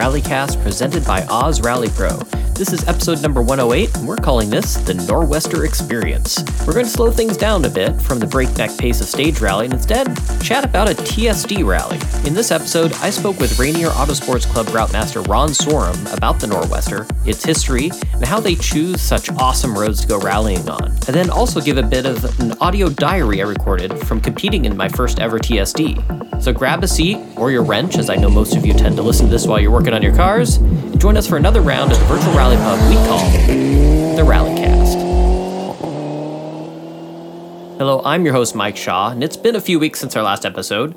Rallycast presented by Oz Rally Pro. This is episode number 108, and we're calling this the Nor'Wester Experience. We're going to slow things down a bit from the breakneck pace of stage rally and instead chat about a TSD rally. In this episode, I spoke with Rainier Autosports Club Route Master Ron Sorum about the Nor'Wester, its history, and how they choose such awesome roads to go rallying on. And then also give a bit of an audio diary I recorded from competing in my first ever TSD. So grab a seat or your wrench, as I know most of you tend to listen to this while you're working on your cars, join us for another round of the virtual rally pub we call the Rallycast. Hello, I'm your host, Mike Shaw, and it's been a few weeks since our last episode.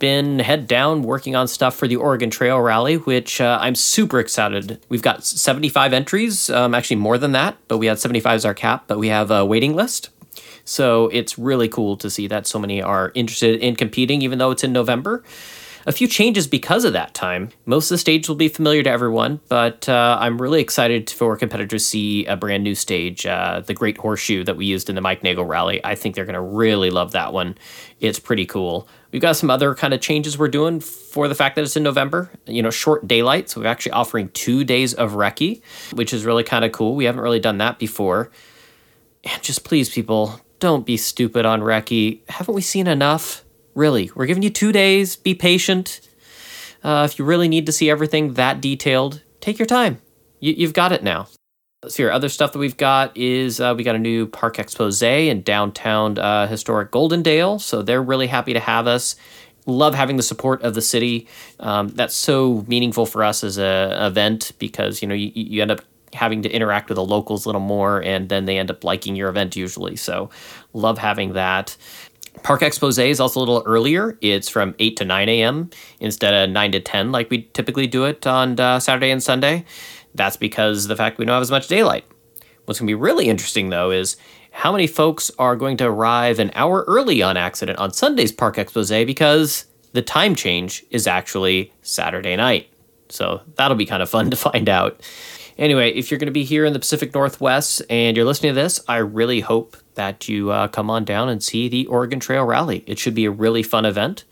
Been head down working on stuff for the Oregon Trail Rally, which uh, I'm super excited. We've got 75 entries, um, actually more than that, but we had 75 as our cap, but we have a waiting list. So it's really cool to see that so many are interested in competing, even though it's in November a few changes because of that time. Most of the stage will be familiar to everyone, but uh, I'm really excited for competitors to see a brand new stage, uh, the Great Horseshoe that we used in the Mike Nagel Rally. I think they're going to really love that one. It's pretty cool. We've got some other kind of changes we're doing for the fact that it's in November. You know, short daylight. So we're actually offering two days of recce, which is really kind of cool. We haven't really done that before. And just please, people, don't be stupid on recce. Haven't we seen enough? Really, we're giving you two days. Be patient. Uh, if you really need to see everything that detailed, take your time. You, have got it now. Let's see here. Other stuff that we've got is uh, we got a new park expose in downtown uh, historic Goldendale. So they're really happy to have us. Love having the support of the city. Um, that's so meaningful for us as a event because you know you, you end up having to interact with the locals a little more and then they end up liking your event usually so love having that Park Expose is also a little earlier. It's from 8 to 9 a.m. instead of 9 to 10 like we typically do it on uh, Saturday and Sunday. That's because the fact we don't have as much daylight. What's going to be really interesting, though, is how many folks are going to arrive an hour early on accident on Sunday's Park Expose because the time change is actually Saturday night. So that'll be kind of fun to find out. Anyway, if you're going to be here in the Pacific Northwest and you're listening to this, I really hope that you uh, come on down and see the Oregon Trail Rally. It should be a really fun event.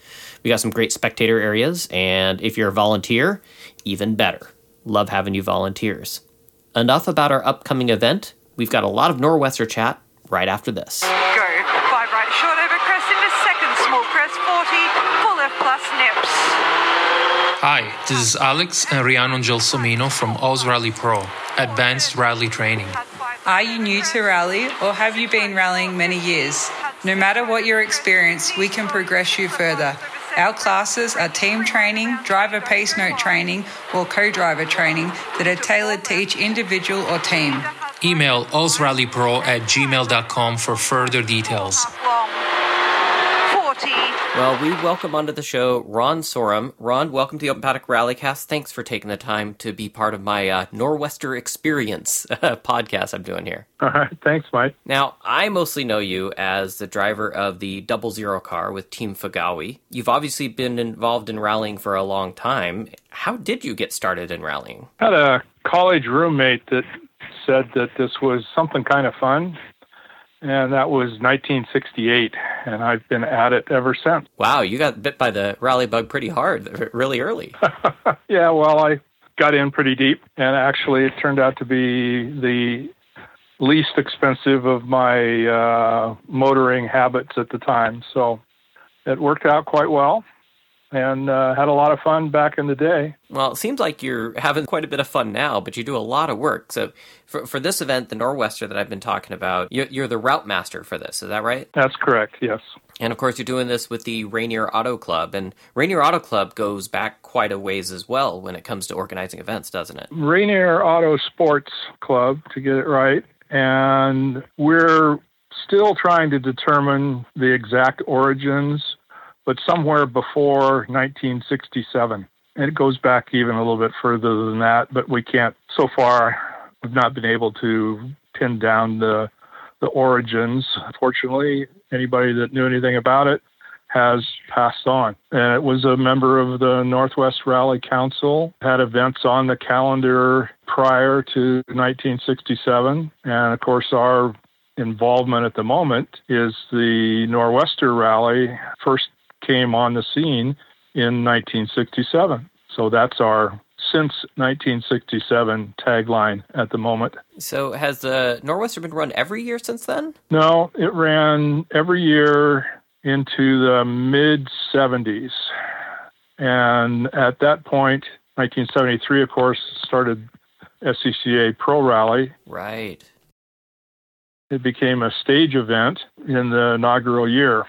We got some great spectator areas, and if you're a volunteer, even better. Love having you volunteers. Enough about our upcoming event. We've got a lot of Nor'Wester chat right after this. Go. Five right short over crest into second small crest 40, full left plus nips. Hi, this is Alex and Rhiannon Gelsomino from Oz Rally Pro, Advanced Rally Training. Are you new to rally or have you been rallying many years? No matter what your experience, we can progress you further. Our classes are team training, driver pace note training, or co driver training that are tailored to each individual or team. Email ozrallypro at gmail.com for further details. Well, we welcome onto the show Ron Sorum. Ron, welcome to the Open Paddock Rallycast. Thanks for taking the time to be part of my uh, Nor'Wester Experience podcast I'm doing here. All right. Thanks, Mike. Now, I mostly know you as the driver of the Double Zero car with Team Fagawi. You've obviously been involved in rallying for a long time. How did you get started in rallying? I had a college roommate that said that this was something kind of fun and that was 1968 and i've been at it ever since. Wow you got bit by the rally bug pretty hard really early. Yeah well i got in pretty deep and actually it turned out to be the least expensive of my uh, motoring habits at the time. So it worked out quite well and uh, had a lot of fun back in the day. Well, it seems like you're having quite a bit of fun now, but you do a lot of work. So, for, for this event, the Nor'Wester that I've been talking about, you're, you're, the route master for this. Is that right? That's correct. Yes. And of course, you're doing this with the Rainier Auto Club, and Rainier Auto Club goes back quite a ways as well when it comes to organizing events, doesn't it? Rainier Auto Sports Club, to get it right, and we're still trying to determine the exact origins but somewhere before 1967. And it goes back even a little bit further than that, but we can't, so far, we've not been able to pin down the, the origins. Unfortunately, anybody that knew anything about it has passed on. And it was a member of the Northwest Rally Council, had events on the calendar prior to 1967. And of course, our involvement at the moment is the Nor'Wester Rally, first came on the scene in 1967. So that's our since 1967 tagline at the moment. So has the Nor'Wester been run every year since then? No, it ran every year into the mid 70s. And at that point, 1973, of course, started SCCA Pro Rally. Right. It became a stage event in the inaugural year.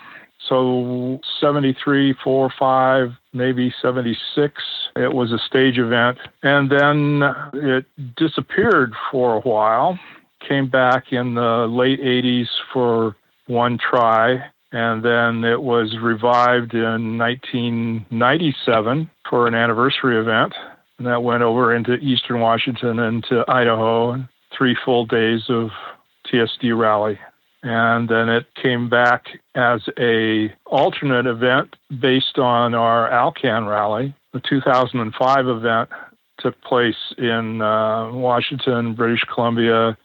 So 73, 4, 5, maybe 76, it was a stage event. And then it disappeared for a while, came back in the late 80s for one try. And then it was revived in 1997 for an anniversary event. And that went over into eastern Washington and to Idaho. Three full days of TSD rally and then it came back as a alternate event based on our Alcan rally. The 2005 event took place in uh, Washington, British Columbia,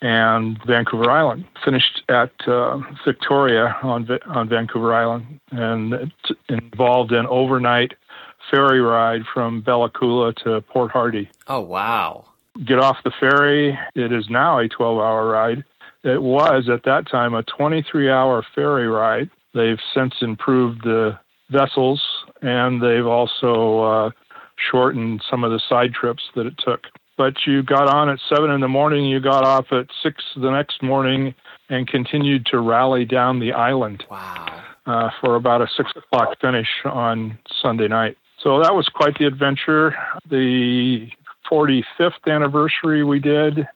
and Vancouver Island. Finished at uh, Victoria on on Vancouver Island, and it involved an overnight ferry ride from Bella Coola to Port Hardy. Oh wow! Get off the ferry. It is now a 12-hour ride it was at that time a 23 hour ferry ride. They've since improved the vessels and they've also uh, shortened some of the side trips that it took. But you got on at seven in the morning, you got off at six the next morning, and continued to rally down the island. Wow. Uh, for about a six o'clock finish on Sunday night. So that was quite the adventure. The 45th anniversary we did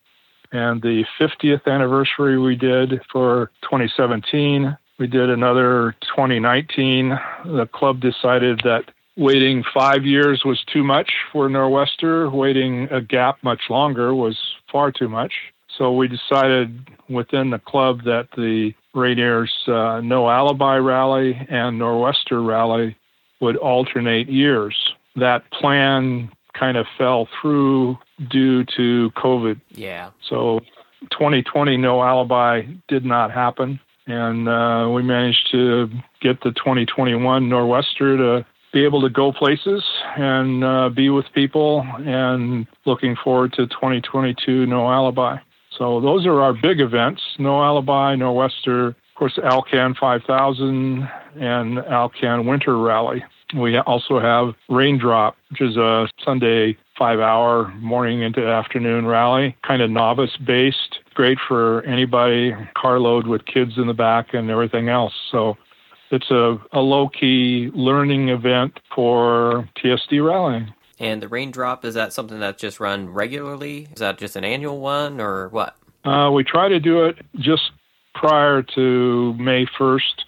and the 50th anniversary we did for 2017. We did another 2019. The club decided that waiting five years was too much for Nor'Wester. Waiting a gap much longer was far too much. So we decided within the club that the Rainier's uh, No Alibi Rally and Nor'Wester Rally would alternate years. That plan kind of fell through due to COVID. Yeah. So 2020 no alibi did not happen, and uh, we managed to get the 2021 Nor'Wester to be able to go places and uh, be with people, and looking forward to 2022 no alibi. So those are our big events: no alibi, Nor'Wester, of course, Alcan 5000, and Alcan Winter Rally. We also have Raindrop, which is a Sunday five hour morning into afternoon rally, kind of novice based. Great for anybody, carload with kids in the back and everything else. So it's a, a low key learning event for TSD rallying. And the raindrop, is that something that's just run regularly? Is that just an annual one or what? Uh, we try to do it just prior to May 1st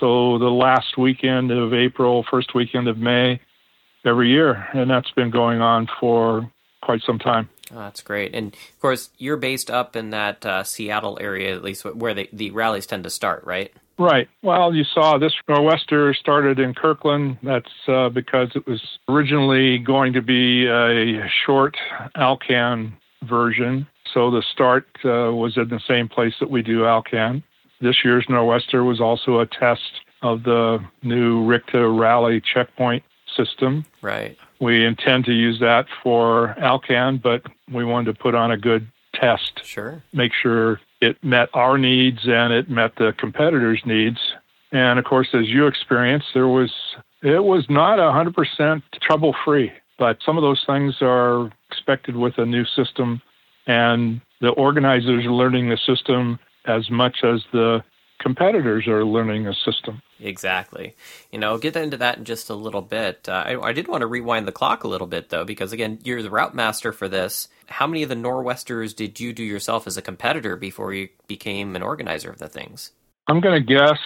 so the last weekend of April, first weekend of May, every year, and that's been going on for quite some time. Oh, that's great, and of course you're based up in that uh, Seattle area, at least where the the rallies tend to start, right? Right. Well, you saw this Nor'Wester started in Kirkland. That's uh, because it was originally going to be a short Alcan version. So the start uh, was in the same place that we do Alcan. This year's Nor'Wester was also a test of the new RICTA rally checkpoint system. Right. We intend to use that for Alcan, but we wanted to put on a good test. Sure. Make sure it met our needs and it met the competitors' needs. And of course, as you experienced, there was it was not 100% trouble free, but some of those things are expected with a new system, and the organizers are learning the system as much as the competitors are learning a system. Exactly. You know, get into that in just a little bit. Uh, I, I, did want to rewind the clock a little bit, though, because again, you're the route master for this. How many of the Nor'Westers did you do yourself as a competitor before you became an organizer of the things? I'm going to guess,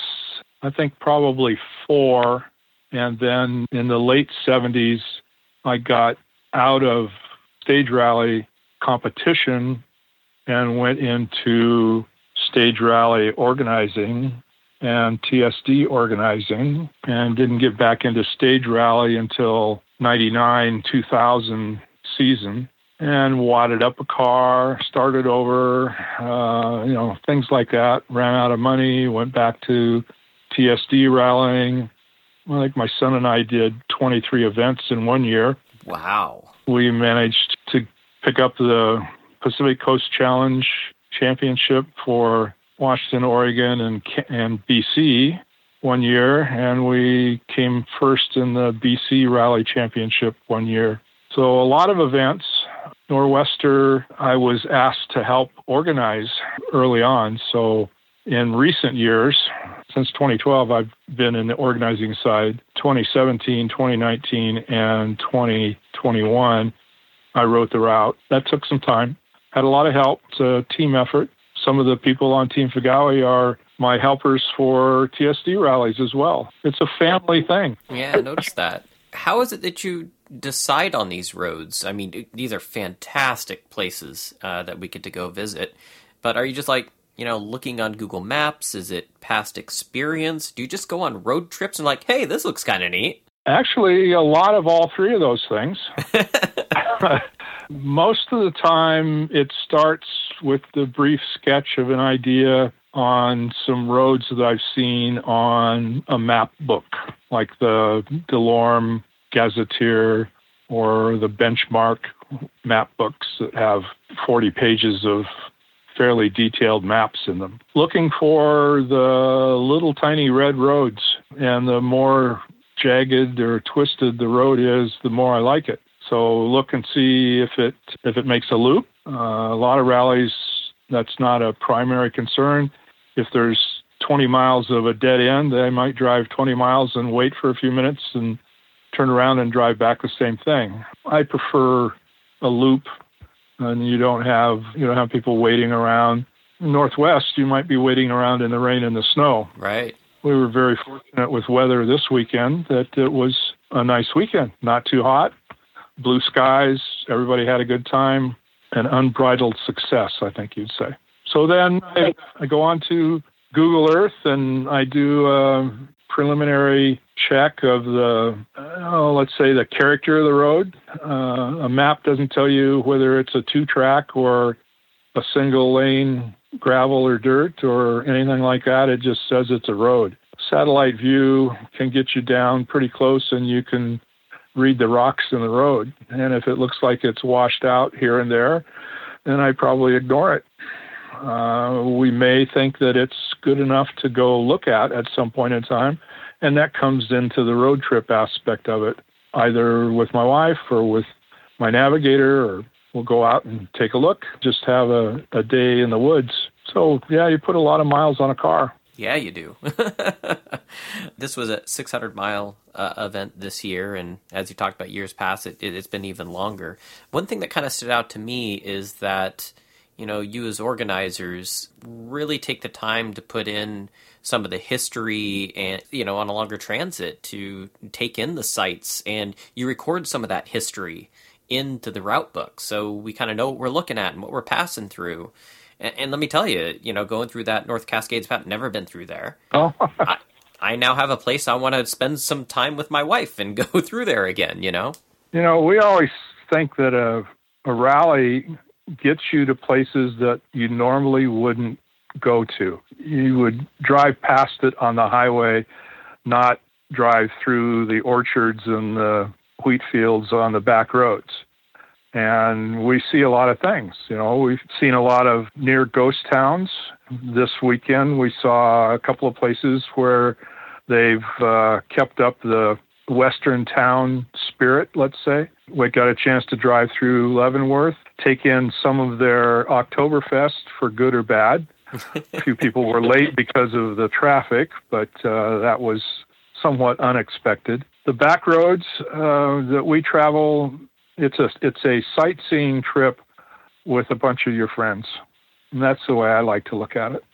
I think probably four. And then in the late 70s, I got out of stage rally competition and went into stage rally organizing and TSD organizing and didn't get back into stage rally until 99 2000 season and wadded up a car, started over, uh, you know, things like that. Ran out of money, went back to TSD rallying. I think my son and I did 23 events in one year. Wow. We managed to pick up the Pacific Coast Challenge Championship for Washington, Oregon, and and BC one year, and we came first in the BC Rally Championship one year. So a lot of events. Nor'Wester, I was asked to help organize early on. So in recent years, since 2012, I've been in the organizing side. 2017, 2019, and 2021, I wrote the route. That took some time. Had a lot of help. It's a team effort. Some of the people on Team Fagawi are my helpers for TSD rallies as well. It's a family thing. Yeah, I noticed that. How is it that you decide on these roads? I mean, these are fantastic places uh, that we get to go visit. But are you just like, you know, looking on Google Maps? Is it past experience? Do you just go on road trips and like, hey, this looks kind of neat? Actually, a lot of all three of those things. Most of the time, it starts with the brief sketch of an idea on some roads that I've seen on a map book, like the DeLorme Gazetteer or the Benchmark map books that have 40 pages of fairly detailed maps in them. Looking for the little tiny red roads, and the more jagged or twisted the road is, the more I like it. So look and see if it if it makes a loop. Uh, a lot of rallies that's not a primary concern. If there's 20 miles of a dead end, they might drive 20 miles and wait for a few minutes and turn around and drive back the same thing. I prefer a loop and you don't have you don't have people waiting around. Northwest, you might be waiting around in the rain and the snow. Right. We were very fortunate with weather this weekend that it was a nice weekend, not too hot, blue skies, everybody had a good time, and unbridled success, I think you'd say. So then I, I go on to Google Earth and I do a preliminary check of the, let's say, the character of the road. Uh, a map doesn't tell you whether it's a two track or a single lane gravel or dirt or anything like that. It just says it's a road. Satellite view can get you down pretty close and you can read the rocks in the road. And if it looks like it's washed out here and there, then I probably ignore it. Uh, we may think that it's good enough to go look at at some point in time, and that comes into the road trip aspect of it, either with my wife or with my navigator, or we'll go out and take a look, just have a, a day in the woods. So, yeah, you put a lot of miles on a car. Yeah, you do. this was a 600 mile uh, event this year, and as you talked about years past, it, it, has been even longer. One thing that kind of stood out to me is that you know you as organizers really take the time to put in some of the history and you know on a longer transit to take in the sights, and you record some of that history into the route book, so we kind of know what we're looking at and what we're passing through. And, and, let me tell you, you know, going through that North Cascades path, never been through there. Oh. I, I now have a place I want to spend some time with my wife and go through there again, you know? You know, we always think that a, a rally gets you to places that you normally wouldn't go to. You would drive past it on the highway, not drive through the orchards and the wheat fields on the back roads. And we see a lot of things. You know, we've seen a lot of near ghost towns. This weekend, we saw a couple of places where they've uh, kept up the Western town spirit, let's say. We got a chance to drive through Leavenworth, take in some of their Oktoberfest for good or bad. a few people were late because of the traffic, but uh, that was somewhat unexpected. The back roads uh, that we travel, it's a it's a sightseeing trip with a bunch of your friends, and that's the way I like to look at it.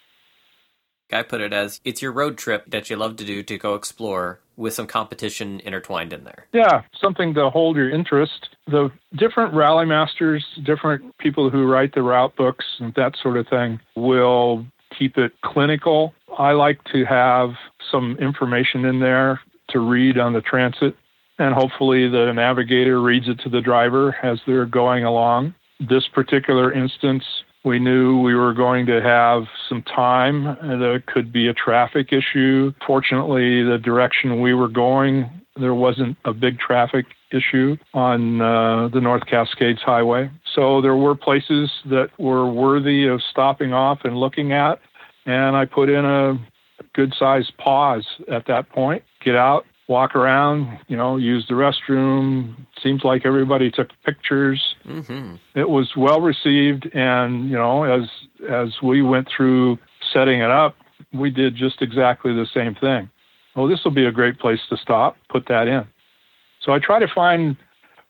I put it as it's your road trip that you love to do to go explore with some competition intertwined in there. Yeah, something to hold your interest. The different rally masters, different people who write the route books and that sort of thing will keep it clinical. I like to have some information in there to read on the transit, and hopefully the navigator reads it to the driver as they're going along. This particular instance, we knew we were going to have some time. There could be a traffic issue. Fortunately, the direction we were going, there wasn't a big traffic issue on uh, the North Cascades Highway. So there were places that were worthy of stopping off and looking at, and I put in a good sized pause at that point. Get out, walk around, you know, use the restroom. Seems like everybody took pictures. Mm-hmm. It was well received, and you know, as as we went through setting it up, we did just exactly the same thing. Oh, this will be a great place to stop. Put that in. So I try to find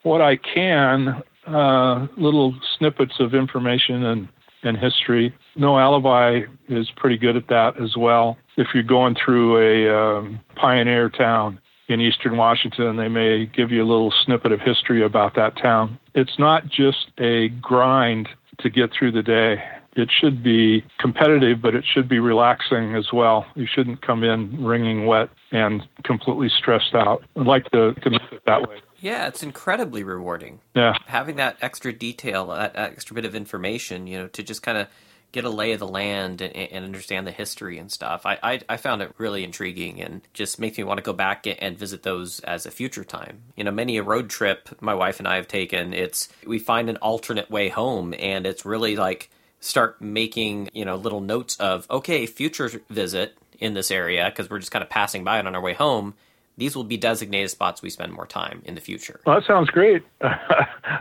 what I can, uh, little snippets of information and, and history. No Alibi is pretty good at that as well. If you're going through a um, pioneer town in eastern Washington, they may give you a little snippet of history about that town. It's not just a grind to get through the day it should be competitive, but it should be relaxing as well. You shouldn't come in wringing wet and completely stressed out. I'd like to, to make it that way. Yeah, it's incredibly rewarding. Yeah. Having that extra detail, that extra bit of information, you know, to just kind of get a lay of the land and, and, understand the history and stuff. I, I, I found it really intriguing and just makes me want to go back and visit those as a future time. You know, many a road trip my wife and I have taken, it's we find an alternate way home, and it's really like start making you know little notes of okay future visit in this area because we're just kind of passing by it on our way home these will be designated spots we spend more time in the future well that sounds great uh,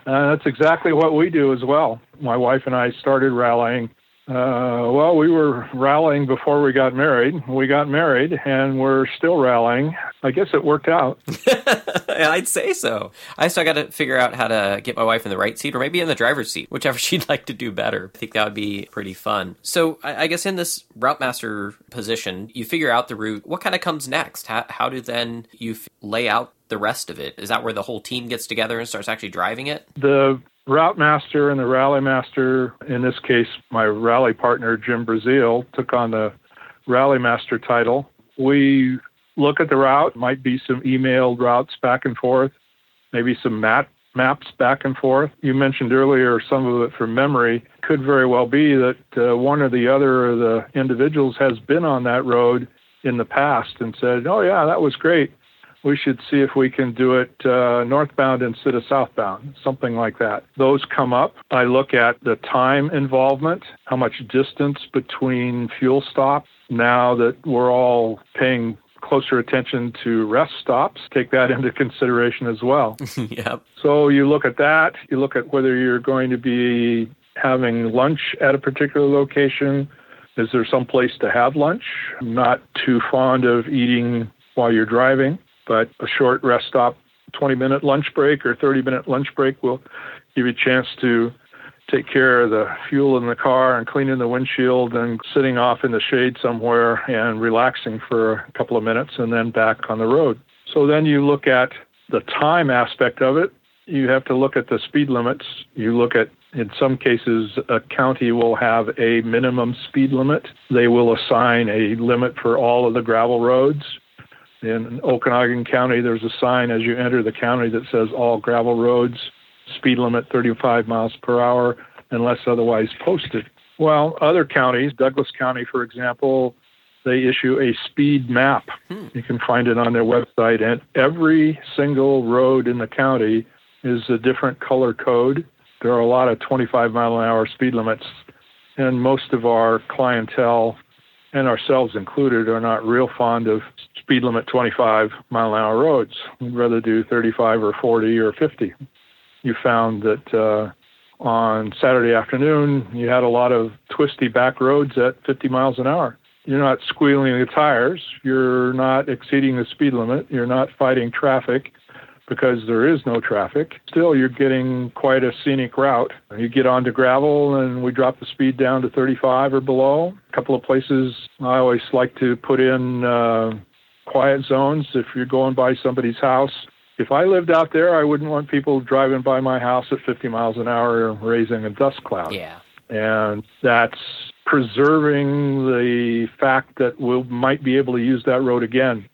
that's exactly what we do as well my wife and i started rallying uh, well, we were rallying before we got married. We got married, and we're still rallying. I guess it worked out. I'd say so. I still got to figure out how to get my wife in the right seat, or maybe in the driver's seat, whichever she'd like to do better. I think that would be pretty fun. So, I, I guess in this route master position, you figure out the route. What kind of comes next? How, how do then you f- lay out the rest of it? Is that where the whole team gets together and starts actually driving it? The route master and the rally master, in this case, my rally partner, Jim Brazil, took on the rally master title. We look at the route, might be some emailed routes back and forth, maybe some map, maps back and forth. You mentioned earlier some of it from memory. Could very well be that uh, one or the other of the individuals has been on that road in the past and said, oh, yeah, that was great we should see if we can do it uh, northbound instead of southbound, something like that. Those come up. I look at the time involvement, how much distance between fuel stops. Now that we're all paying closer attention to rest stops, take that into consideration as well. yep. So you look at that, you look at whether you're going to be having lunch at a particular location. Is there some place to have lunch? I'm not too fond of eating while you're driving but a short rest stop, 20 minute lunch break or 30 minute lunch break will give you a chance to take care of the fuel in the car and cleaning the windshield and sitting off in the shade somewhere and relaxing for a couple of minutes and then back on the road. So then you look at the time aspect of it. You have to look at the speed limits. You look at, in some cases, a county will have a minimum speed limit. They will assign a limit for all of the gravel roads. In Okanogan County, there's a sign as you enter the county that says all gravel roads, speed limit 35 miles per hour, unless otherwise posted. Well, other counties, Douglas County, for example, they issue a speed map. Hmm. You can find it on their website, and every single road in the county is a different color code. There are a lot of 25 mile an hour speed limits, and most of our clientele, and ourselves included, are not real fond of speed limit 25 mile an hour roads. We'd rather do 35 or 40 or 50. You found that uh, on Saturday afternoon, you had a lot of twisty back roads at 50 miles an hour. You're not squealing the tires. You're not exceeding the speed limit. You're not fighting traffic because there is no traffic. Still, you're getting quite a scenic route. You get onto gravel and we drop the speed down to 35 or below. A couple of places I always like to put in uh, quiet zones if you're going by somebody's house. If I lived out there, I wouldn't want people driving by my house at 50 miles an hour raising a dust cloud. Yeah. And that's preserving the fact that we might be able to use that road again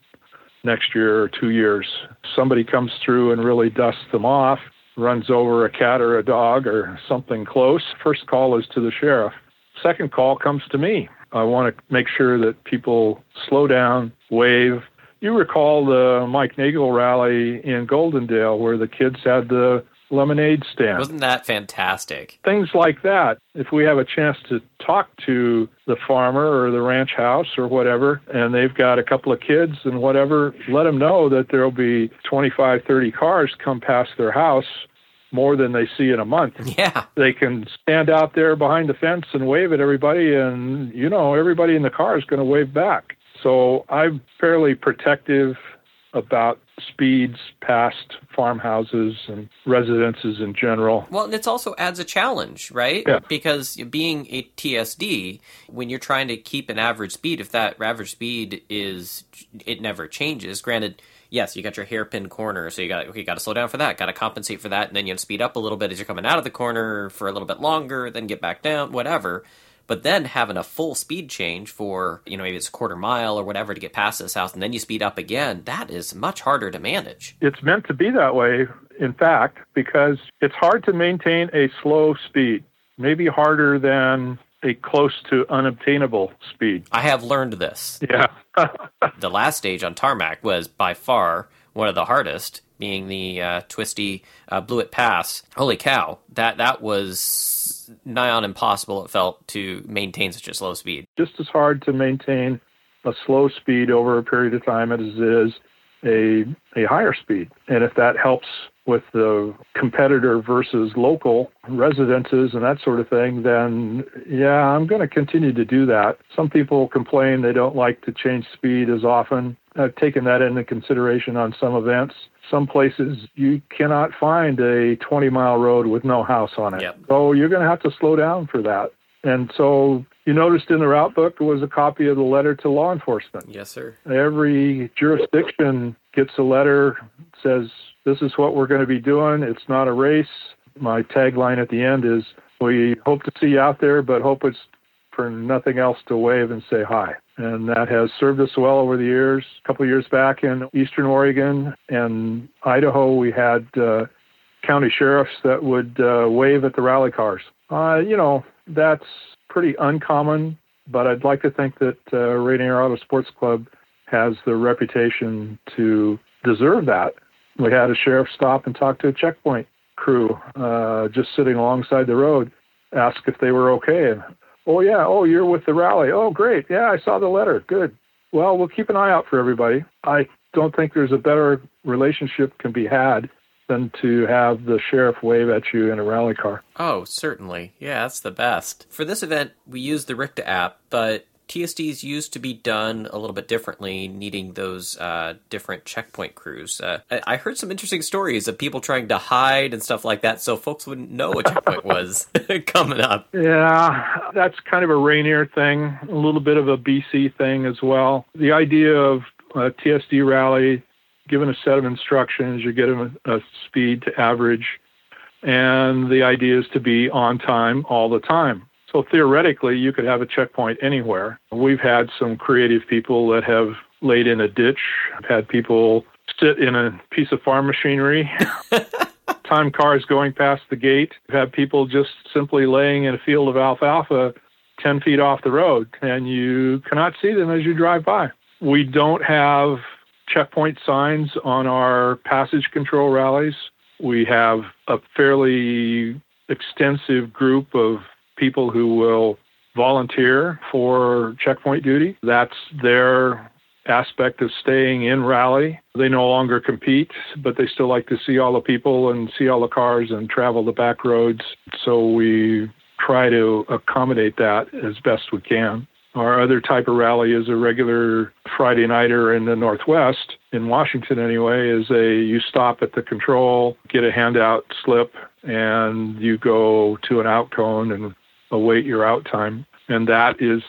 next year or two years. Somebody comes through and really dusts them off, runs over a cat or a dog or something close. First call is to the sheriff. Second call comes to me. I want to make sure that people slow down, wave, You recall the Mike Nagel rally in Goldendale where the kids had the lemonade stand. Wasn't that fantastic? Things like that. If we have a chance to talk to the farmer or the ranch house or whatever, and they've got a couple of kids and whatever, let them know that there'll be 25, 30 cars come past their house more than they see in a month. Yeah. They can stand out there behind the fence and wave at everybody, and you know, everybody in the car is going to wave back. So I'm fairly protective about speeds past farmhouses and residences in general. Well, and it also adds a challenge, right? Yeah. Because being a TSD, when you're trying to keep an average speed, if that average speed is it never changes. Granted, yes, you got your hairpin corner, so you got okay, you got to slow down for that, got to compensate for that, and then you have to speed up a little bit as you're coming out of the corner for a little bit longer, then get back down, whatever. But then having a full speed change for, you know, maybe it's a quarter mile or whatever to get past this house and then you speed up again, that is much harder to manage. It's meant to be that way, in fact, because it's hard to maintain a slow speed, maybe harder than a close to unobtainable speed. I have learned this. Yeah. the last stage on tarmac was by far one of the hardest, being the uh, twisty uh, Blewett Pass. Holy cow, that that was nigh on impossible. It felt to maintain such a slow speed. Just as hard to maintain a slow speed over a period of time as it is a a higher speed. And if that helps with the competitor versus local residences and that sort of thing, then yeah, I'm going to continue to do that. Some people complain they don't like to change speed as often. I've taken that into consideration on some events. Some places you cannot find a 20 mile road with no house on it. Yep. So you're going to have to slow down for that. And so you noticed in the route book was a copy of the letter to law enforcement. Yes, sir. Every jurisdiction gets a letter says this is what we're going to be doing. It's not a race. My tagline at the end is we hope to see you out there, but hope it's for nothing else to wave and say hi. And that has served us well over the years. A couple of years back in Eastern Oregon and Idaho, we had uh, county sheriffs that would uh, wave at the rally cars. Uh, you know, that's pretty uncommon, but I'd like to think that uh, Rainier Auto Sports Club has the reputation to deserve that. We had a sheriff stop and talk to a checkpoint crew uh, just sitting alongside the road, ask if they were okay. Oh, yeah, oh, you're with the rally. Oh, great. Yeah, I saw the letter. Good. Well, we'll keep an eye out for everybody. I don't think there's a better relationship can be had than to have the sheriff wave at you in a rally car. Oh, certainly. Yeah, that's the best. For this event, we used the RICTA app, but TSDs used to be done a little bit differently, needing those uh, different checkpoint crews. Uh, I-, heard some interesting stories of people trying to hide and stuff like that, so folks wouldn't know a checkpoint was coming up. Yeah, that's kind of a Rainier thing, a little bit of a BC thing as well. The idea of a TSD rally, given a set of instructions, you get them a, a speed to average, and the idea is to be on time all the time. So theoretically, you could have a checkpoint anywhere. We've had some creative people that have laid in a ditch, I've had people sit in a piece of farm machinery. Time cars going past the gate. We've had people just simply laying in a field of alfalfa 10 feet off the road, and you cannot see them as you drive by. We don't have checkpoint signs on our passage control rallies. We have a fairly extensive group of people who will volunteer for checkpoint duty. That's their aspect of staying in rally. They no longer compete, but they still like to see all the people and see all the cars and travel the back roads. So we try to accommodate that as best we can. Our other type of rally is a regular Friday nighter in the Northwest, in Washington anyway, is a you stop at the control, get a handout slip, and you go to an out cone and await your out time. And that is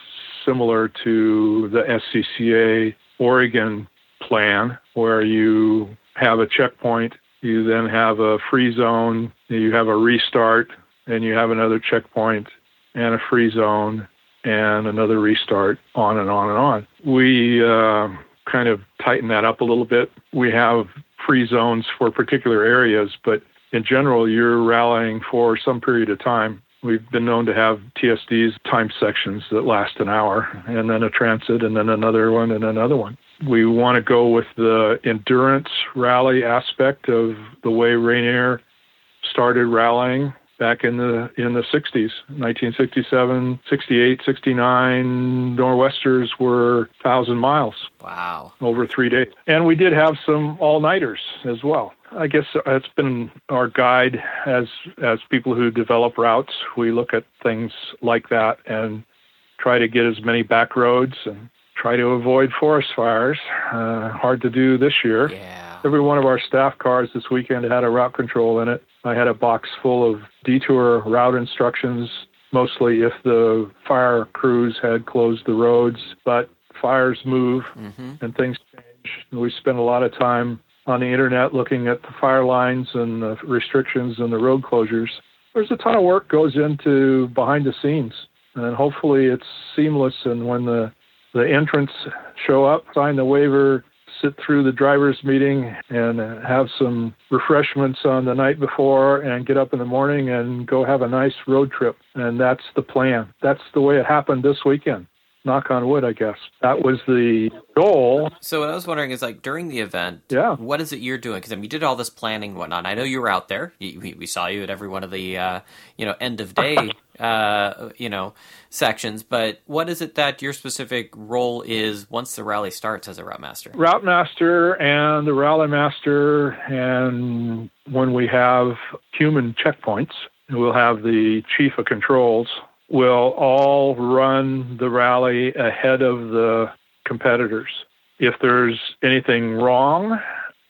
similar to the SCCA Oregon plan, where you have a checkpoint, you then have a free zone, you have a restart, and you have another checkpoint and a free zone and another restart, on and on and on. We uh, kind of tighten that up a little bit. We have free zones for particular areas, but in general, you're rallying for some period of time We've been known to have TSDs time sections that last an hour, and then a transit, and then another one, and another one. We want to go with the endurance rally aspect of the way Rainier started rallying back in the in the 60s 1967 68 69 nor'westers were 1000 miles. Wow. Over three days. And we did have some all-nighters as well. I guess it's been our guide as as people who develop routes. We look at things like that and try to get as many back roads and try to avoid forest fires uh, hard to do this year. Yeah Every one of our staff cars this weekend had a route control in it. I had a box full of detour route instructions, mostly if the fire crews had closed the roads. But fires move mm-hmm. and things change. We spend a lot of time on the internet looking at the fire lines and the restrictions and the road closures. There's a ton of work goes into behind the scenes, and hopefully it's seamless. And when the the entrants show up, sign the waiver, sit through the drivers' meeting and have some refreshments on the night before and get up in the morning and go have a nice road trip. And that's the plan. That's the way it happened this weekend knock on wood, I guess. That was the goal. So what I was wondering is like during the event, yeah. what is it you're doing? Because I mean, you did all this planning and whatnot. I know you were out there. we, we saw you at every one of the uh, you know end of day uh, you know sections. But what is it that your specific role is once the rally starts as a route master? Route master and the rally master, and when we have human checkpoints, we'll have the chief of controls will all run the rally ahead of the competitors. If there's anything wrong,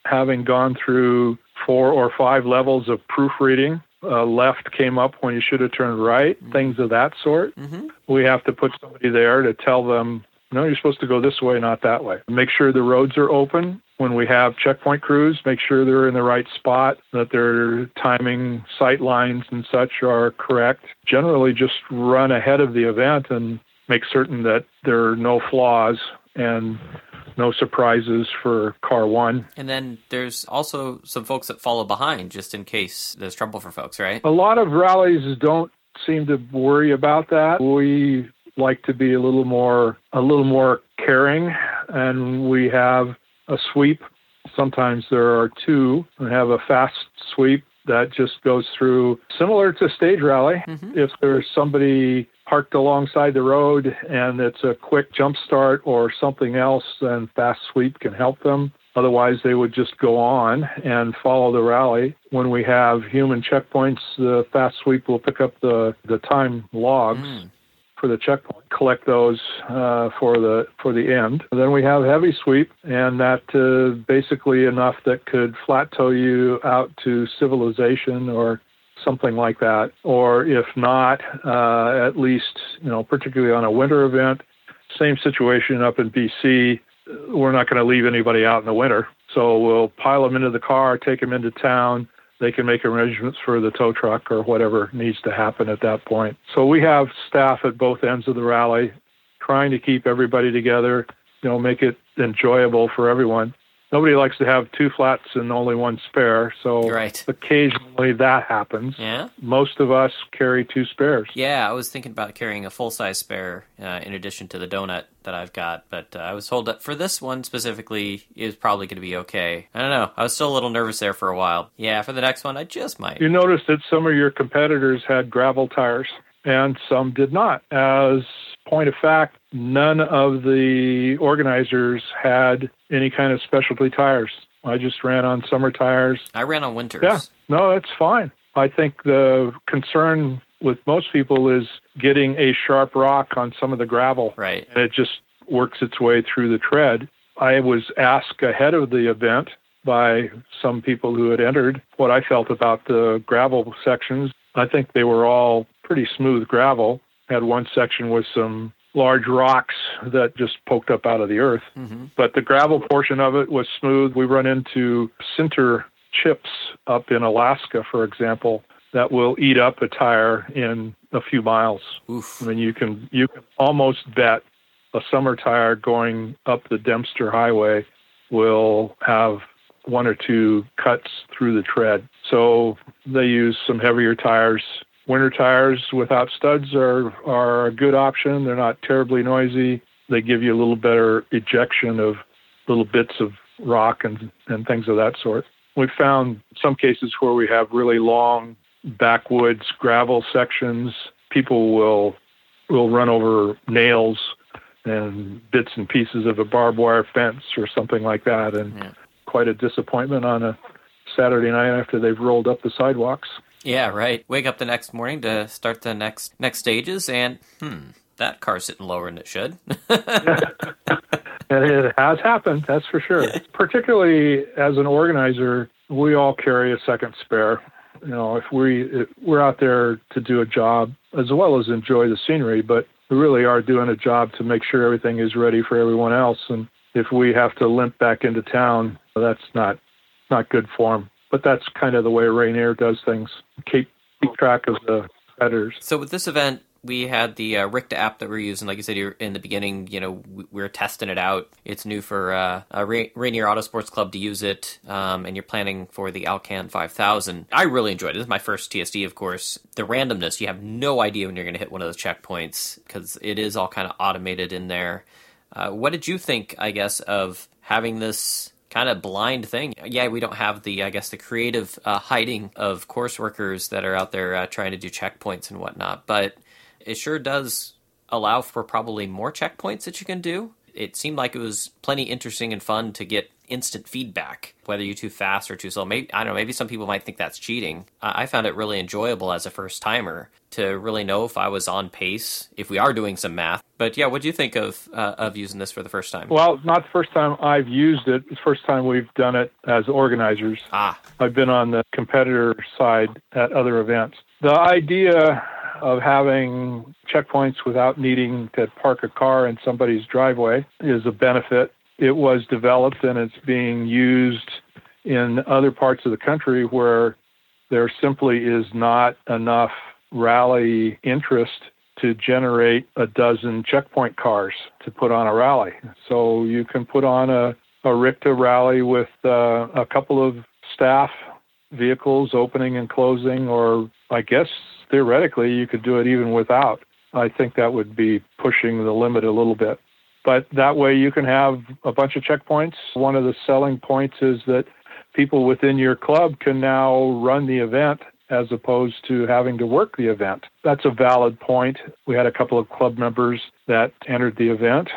having gone through four or five levels of proofreading, uh, left came up when you should have turned right, mm-hmm. things of that sort, mm-hmm. we have to put somebody there to tell them, no, you're supposed to go this way, not that way. Make sure the roads are open when we have checkpoint crews, make sure they're in the right spot, that their timing, sight lines, and such are correct. Generally, just run ahead of the event and make certain that there are no flaws and no surprises for car one. And then there's also some folks that follow behind just in case there's trouble for folks, right? A lot of rallies don't seem to worry about that. We like to be a little more a little more caring and we have a sweep. Sometimes there are two and have a fast sweep that just goes through similar to stage rally. Mm-hmm. If there's somebody parked alongside the road and it's a quick jump start or something else, then fast sweep can help them. Otherwise, they would just go on and follow the rally. When we have human checkpoints, the fast sweep will pick up the, the time logs. Mm for the checkpoint, collect those uh, for the for the end. And then we have heavy sweep, and that uh, basically enough that could flat tow you out to civilization or something like that. Or if not, uh, at least you know, particularly on a winter event, same situation up in BC. We're not going to leave anybody out in the winter, so we'll pile them into the car, take them into town they can make arrangements for the tow truck or whatever needs to happen at that point. So we have staff at both ends of the rally trying to keep everybody together, you know, make it enjoyable for everyone nobody likes to have two flats and only one spare. So right. occasionally that happens. Yeah. Most of us carry two spares. Yeah, I was thinking about carrying a full size spare uh, in addition to the donut that I've got, but uh, I was told that for this one specifically is probably going to be okay. I don't know. I was still a little nervous there for a while. Yeah, for the next one, I just might. You noticed that some of your competitors had gravel tires and some did not. As point of fact, none of the organizers had any kind of specialty tires. I just ran on summer tires. I ran on winters. Yeah, no, that's fine. I think the concern with most people is getting a sharp rock on some of the gravel. Right. And it just works its way through the tread. I was asked ahead of the event by some people who had entered what I felt about the gravel sections. I think they were all pretty smooth gravel. Had one section with some large rocks that just poked up out of the earth. Mm-hmm. But the gravel portion of it was smooth. We run into sinter chips up in Alaska, for example, that will eat up a tire in a few miles. Oof. I mean, you can you can almost bet a summer tire going up the Dempster Highway will have one or two cuts through the tread. So they use some heavier tires winter tires without studs are are a good option. They're not terribly noisy. They give you a little better ejection of little bits of rock and and things of that sort. We've found some cases where we have really long backwoods gravel sections. People will will run over nails and bits and pieces of a barbed wire fence or something like that, and yeah. quite a disappointment on a Saturday night after they've rolled up the sidewalks. Yeah, right. Wake up the next morning to start the next next stages, and hmm, that car's sitting lower than it should. it has happened, that's for sure. Particularly as an organizer, we all carry a second spare. You know, if we if we're out there to do a job as well as enjoy the scenery, but we really are doing a job to make sure everything is ready for everyone else. And if we have to limp back into town, that's not not good form. But that's kind of the way Rainier does things. Keep keep track of the competitors. So with this event, we had the uh, RICTA app that we're using. Like you said in the beginning, you know, we, we're testing it out. It's new for uh, Rainier Autosports Club to use it, um, and you're planning for the Alcan 5000. I really enjoyed it. This is my first TSD, of course. The randomness, you have no idea when you're going to hit one of those checkpoints because it is all kind of automated in there. Uh, what did you think, I guess, of having this kind of blind thing. Yeah, we don't have the, I guess, the creative uh, hiding of course workers that are out there uh, trying to do checkpoints and whatnot, but it sure does allow for probably more checkpoints that you can do. It seemed like it was plenty interesting and fun to get instant feedback, whether you're too fast or too slow. Maybe I don't know. Maybe some people might think that's cheating. I found it really enjoyable as a first timer to really know if I was on pace, if we are doing some math. But yeah, what do you think of uh, of using this for the first time? Well, not the first time I've used it. It's the first time we've done it as organizers. Ah, I've been on the competitor side at other events. The idea of having checkpoints without needing to park a car in somebody's driveway is a benefit. It was developed and it's being used in other parts of the country where there simply is not enough rally interest to generate a dozen checkpoint cars to put on a rally. So you can put on a, a RICTA rally with uh, a couple of staff vehicles opening and closing, or I guess theoretically you could do it even without. I think that would be pushing the limit a little bit. But that way you can have a bunch of checkpoints. One of the selling points is that people within your club can now run the event as opposed to having to work the event. That's a valid point. We had a couple of club members that entered the event.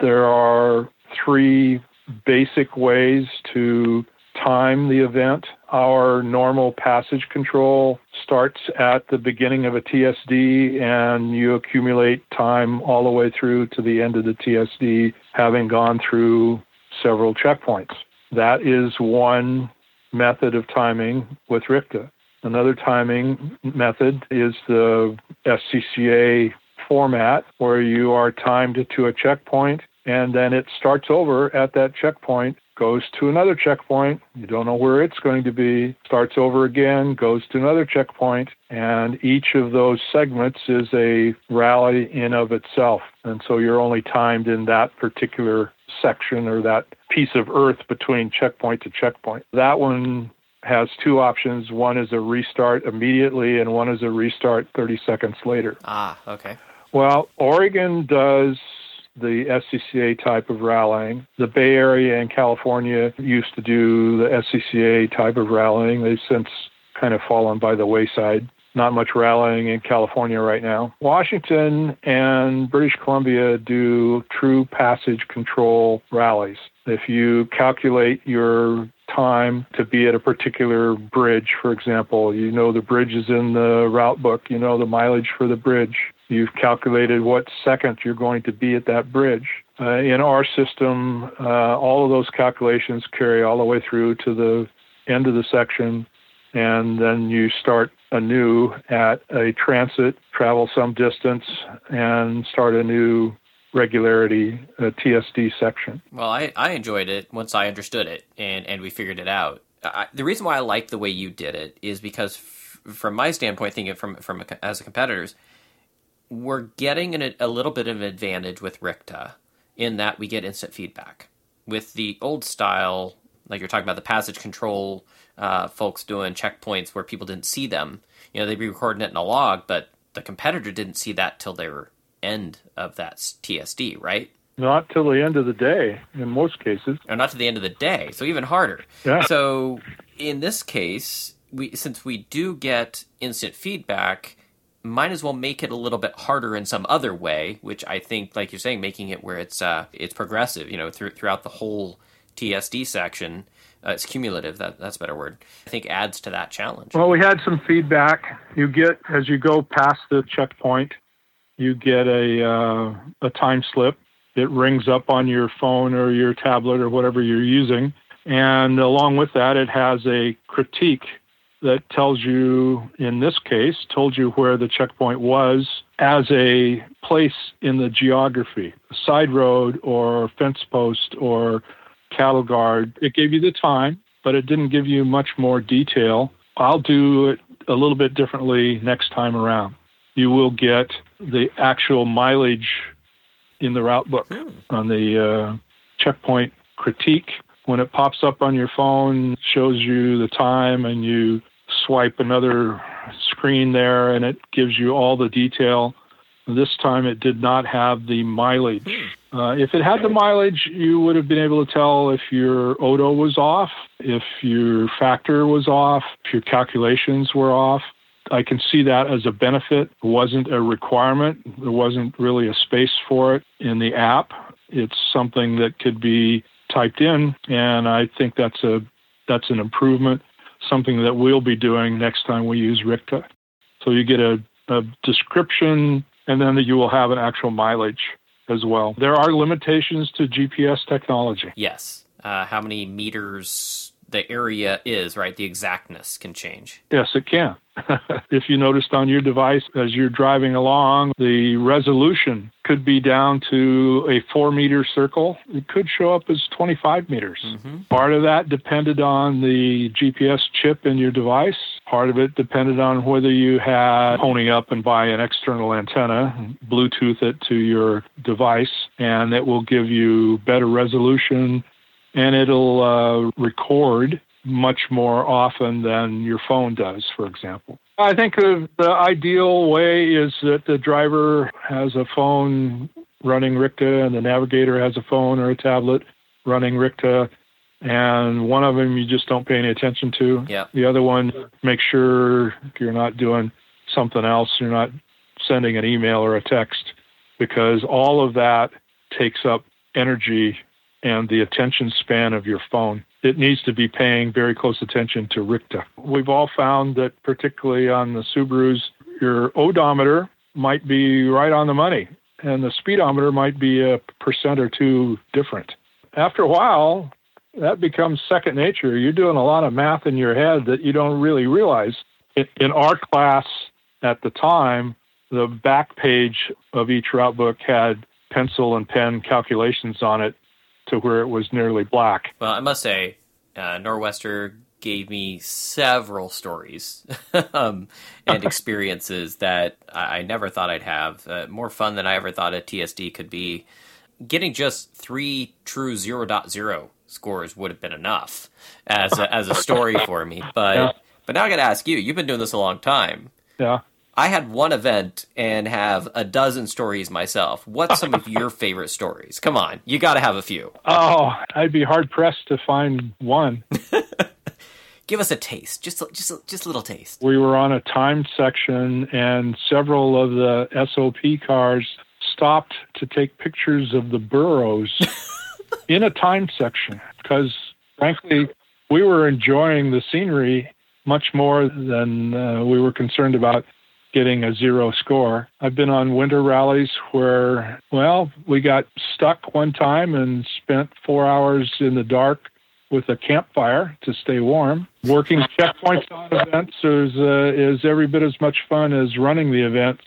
There are three basic ways to time the event. Our normal passage control starts at the beginning of a TSD and you accumulate time all the way through to the end of the TSD, having gone through several checkpoints. That is one method of timing with RICTA. Another timing method is the SCCA format where you are timed to a checkpoint and then it starts over at that checkpoint goes to another checkpoint. You don't know where it's going to be, starts over again, goes to another checkpoint, and each of those segments is a rally in of itself. And so you're only timed in that particular section or that piece of earth between checkpoint to checkpoint. That one has two options. One is a restart immediately, and one is a restart 30 seconds later. Ah, okay. Well, Oregon does the SCCA type of rallying. The Bay Area and California used to do the SCCA type of rallying. They've since kind of fallen by the wayside. Not much rallying in California right now. Washington and British Columbia do true passage control rallies. If you calculate your time to be at a particular bridge, for example, you know the bridge is in the route book, you know the mileage for the bridge, You've calculated what second you're going to be at that bridge. Uh, in our system, uh, all of those calculations carry all the way through to the end of the section, and then you start anew at a transit, travel some distance, and start a new regularity a TSD section. Well, I, I enjoyed it once I understood it and, and we figured it out. I, the reason why I like the way you did it is because, f- from my standpoint, thinking from from a, as a competitors, we're getting an, a little bit of an advantage with RICTA in that we get instant feedback. With the old style like you're talking about the passage control uh, folks doing checkpoints where people didn't see them. You know, they'd be recording it in a log, but the competitor didn't see that till their end of that TSD, right? Not till the end of the day in most cases. Or not to the end of the day, so even harder. Yeah. So in this case, we since we do get instant feedback, might as well make it a little bit harder in some other way, which I think, like you're saying, making it where it's uh, it's progressive, you know, through, throughout the whole TSD section. Uh, it's cumulative. That that's a better word. I think adds to that challenge. Well, we had some feedback. You get as you go past the checkpoint, you get a uh, a time slip. It rings up on your phone or your tablet or whatever you're using, and along with that, it has a critique that tells you, in this case, told you where the checkpoint was as a place in the geography, a side road or fence post or cattle guard. It gave you the time, but it didn't give you much more detail. I'll do it a little bit differently next time around. You will get the actual mileage in the route book on the uh, checkpoint critique. When it pops up on your phone, shows you the time, and you swipe another screen there, and it gives you all the detail. This time it did not have the mileage. Uh, if it had the mileage, you would have been able to tell if your odo was off, if your factor was off, if your calculations were off. I can see that as a benefit. It wasn't a requirement. There wasn't really a space for it in the app. It's something that could be typed in, and I think that's a that's an improvement. Something that we'll be doing next time we use RICTA. So you get a, a description, and then you will have an actual mileage as well. There are limitations to GPS technology. Yes. Uh, how many meters the area is, right? The exactness can change. Yes, it can. if you noticed on your device as you're driving along, the resolution could be down to a four meter circle. It could show up as 25 meters. Mm-hmm. Part of that depended on the GPS chip in your device. Part of it depended on whether you had pony up and buy an external antenna, Bluetooth it to your device, and it will give you better resolution and it'll uh, record much more often than your phone does, for example. I think the, the ideal way is that the driver has a phone running RICTA and the navigator has a phone or a tablet running RICTA. And one of them you just don't pay any attention to. Yeah. The other one, make sure you're not doing something else. You're not sending an email or a text because all of that takes up energy and the attention span of your phone. It needs to be paying very close attention to RICTA. We've all found that, particularly on the Subarus, your odometer might be right on the money, and the speedometer might be a percent or two different. After a while, that becomes second nature. You're doing a lot of math in your head that you don't really realize. In our class at the time, the back page of each route book had pencil and pen calculations on it to where it was nearly black. Well, I must say, uh, Nor'Wester gave me several stories um, and experiences that I, I, never thought I'd have. Uh, more fun than I ever thought a TSD could be. Getting just three true 0.0 scores would have been enough as a, as a story for me. But yeah. but now I got to ask you. You've been doing this a long time. Yeah. I had one event and have a dozen stories myself. What's some of your favorite stories? Come on, you got to have a few. Oh, I'd be hard pressed to find one. Give us a taste, just just just a little taste. We were on a timed section, and several of the SOP cars stopped to take pictures of the burros in a timed section because, frankly, we were enjoying the scenery much more than uh, we were concerned about getting a zero score. I've been on winter rallies where, well, we got stuck one time and spent four hours in the dark with a campfire to stay warm. Working checkpoints on events is, uh, is every bit as much fun as running the events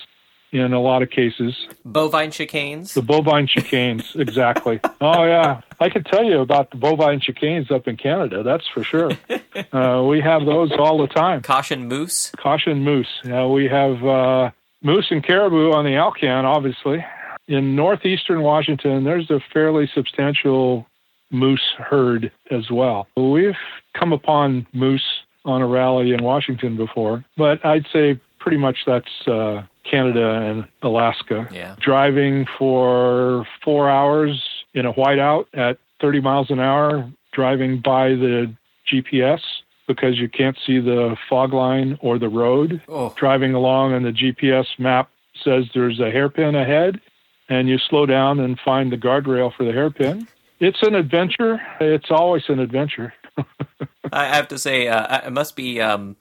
in a lot of cases. Bovine chicanes? The bovine chicanes, exactly. oh, yeah. I can tell you about the bovine chicanes up in Canada, that's for sure. uh, we have those all the time. Caution moose? Caution moose. Yeah, we have uh, moose and caribou on the Alcan, obviously. In northeastern Washington, there's a fairly substantial moose herd as well. We've come upon moose on a rally in Washington before, but I'd say pretty much that's uh, Canada and Alaska. Yeah. Driving for four hours in a whiteout at 30 miles an hour, driving by the GPS because you can't see the fog line or the road. Oh. Driving along and the GPS map says there's a hairpin ahead, and you slow down and find the guardrail for the hairpin. It's an adventure. It's always an adventure. I have to say, uh, it must be um,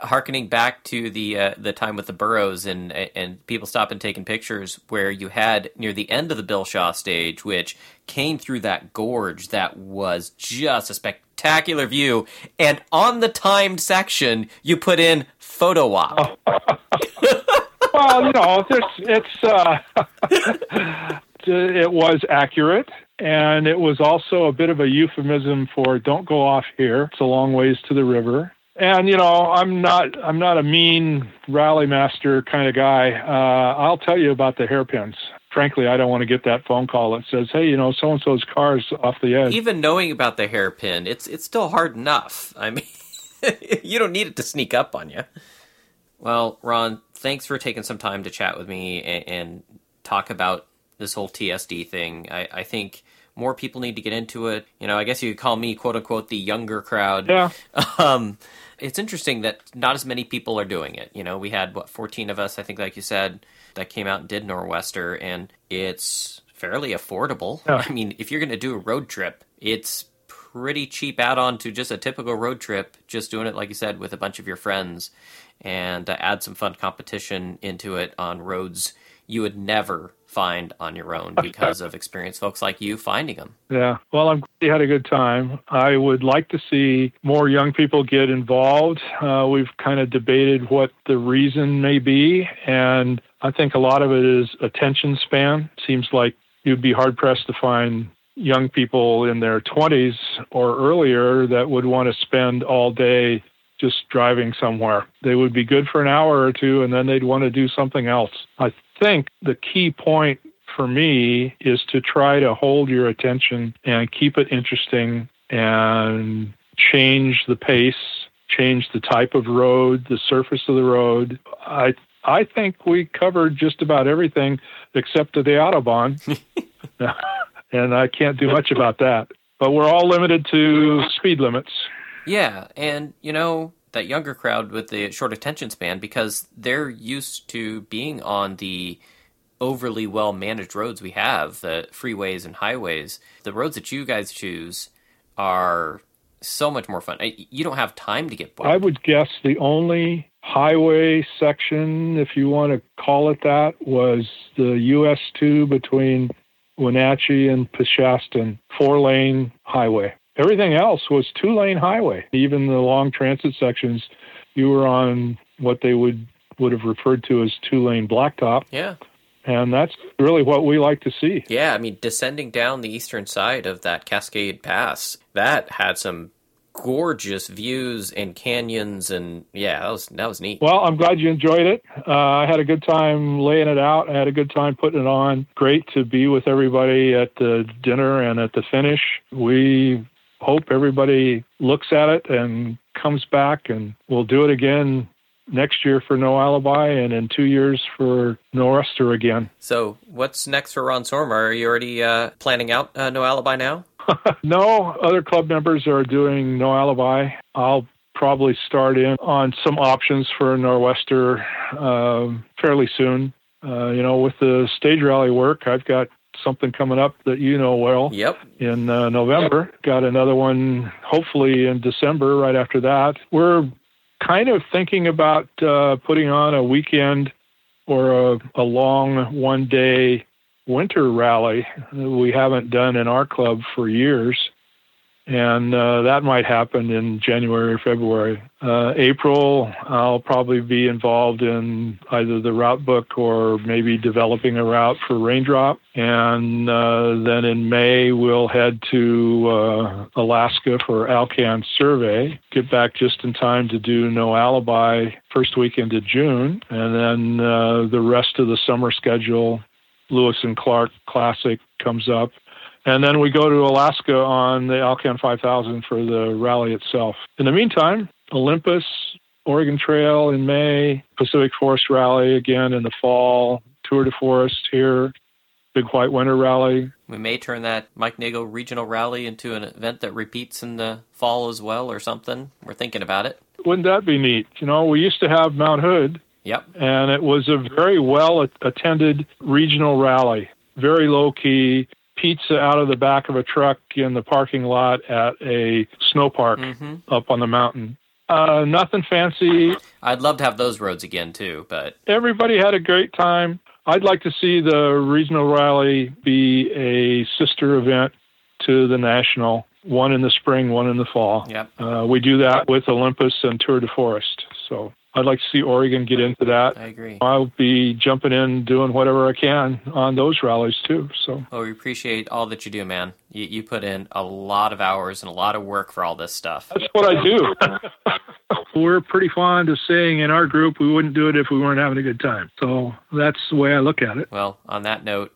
harkening back to the uh, the time with the burros and and people stopping taking pictures, where you had near the end of the Bill Shaw stage, which came through that gorge that was just a spectacular view, and on the timed section, you put in photo op. well, you know, it's uh, it was accurate, and it was also a bit of a euphemism for "don't go off here." It's a long ways to the river. And you know, I'm not I'm not a mean rally master kind of guy. Uh, I'll tell you about the hairpins. Frankly, I don't want to get that phone call that says, "Hey, you know, so and so's car's off the edge." Even knowing about the hairpin, it's it's still hard enough. I mean, you don't need it to sneak up on you. Well, Ron, thanks for taking some time to chat with me and, and talk about this whole TSD thing. I, I think more people need to get into it. You know, I guess you could call me "quote unquote" the younger crowd. Yeah. Um, it's interesting that not as many people are doing it. You know, we had what 14 of us, I think, like you said, that came out and did Nor'Wester, and it's fairly affordable. Yeah. I mean, if you're going to do a road trip, it's pretty cheap add on to just a typical road trip, just doing it, like you said, with a bunch of your friends and uh, add some fun competition into it on roads you would never find on your own because of experienced folks like you finding them. Yeah. Well, I'm glad you had a good time. I would like to see more young people get involved. Uh, we've kind of debated what the reason may be, and I think a lot of it is attention span. Seems like you'd be hard pressed to find young people in their 20s or earlier that would want to spend all day just driving somewhere. They would be good for an hour or two and then they'd want to do something else. I think the key point for me is to try to hold your attention and keep it interesting and change the pace, change the type of road, the surface of the road. I I think we covered just about everything except the Autobahn. and I can't do much about that. But we're all limited to speed limits. Yeah, and you know that younger crowd with the short attention span because they're used to being on the overly well managed roads we have, the freeways and highways. The roads that you guys choose are so much more fun. You don't have time to get bored. I would guess the only highway section, if you want to call it that, was the US 2 between Wenatchee and Peshastin, four lane highway. Everything else was two lane highway. Even the long transit sections, you were on what they would would have referred to as two lane blacktop. Yeah. And that's really what we like to see. Yeah, I mean descending down the eastern side of that Cascade Pass, that had some gorgeous views and canyons and yeah, that was that was neat. Well, I'm glad you enjoyed it. Uh, I had a good time laying it out. I had a good time putting it on. Great to be with everybody at the dinner and at the finish. We hope everybody looks at it and comes back, and we'll do it again next year for No Alibi and in two years for Nor'Wester again. So, what's next for Ron Sormer? Are you already uh, planning out uh, No Alibi now? no, other club members are doing No Alibi. I'll probably start in on some options for Nor'Wester um, fairly soon. Uh, you know, with the stage rally work, I've got something coming up that you know well. Yep. In uh, November, got another one hopefully in December. Right after that, we're kind of thinking about uh, putting on a weekend or a, a long one day winter rally we haven't done in our club for years and uh, that might happen in January or February. Uh, April, I'll probably be involved in either the route book or maybe developing a route for Raindrop. And uh, then in May, we'll head to uh, Alaska for Alcan survey. Get back just in time to do No Alibi first weekend of June, and then uh, the rest of the summer schedule. Lewis and Clark Classic comes up And then we go to Alaska on the Alcan 5000 for the rally itself. In the meantime, Olympus, Oregon Trail in May, Pacific Forest Rally again in the fall, Tour de Forest here, Big White Winter Rally. We may turn that Mike Nagel Regional Rally into an event that repeats in the fall as well or something. We're thinking about it. Wouldn't that be neat? You know, we used to have Mount Hood, Yep. and it was a very well attended regional rally, very low key. Pizza out of the back of a truck in the parking lot at a snow park hmm up on the mountain. Uh, nothing fancy. I'd love to have those roads again too, but Everybody had a great time. I'd like to see the regional rally be a sister event to the national, one in the spring, one in the fall. yep. Uh, we do that with Olympus and Tour de Forest. So I'd like to see Oregon get into that. I agree. I'll be jumping in, doing whatever I can on those rallies too. So Well, we appreciate all that you do, man. You, you put in a lot of hours and a lot of work for all this stuff. that's what I do. We're pretty fond of saying in our group we wouldn't do it if we weren't having a good time. So that's the way I look at it. Well, on that note,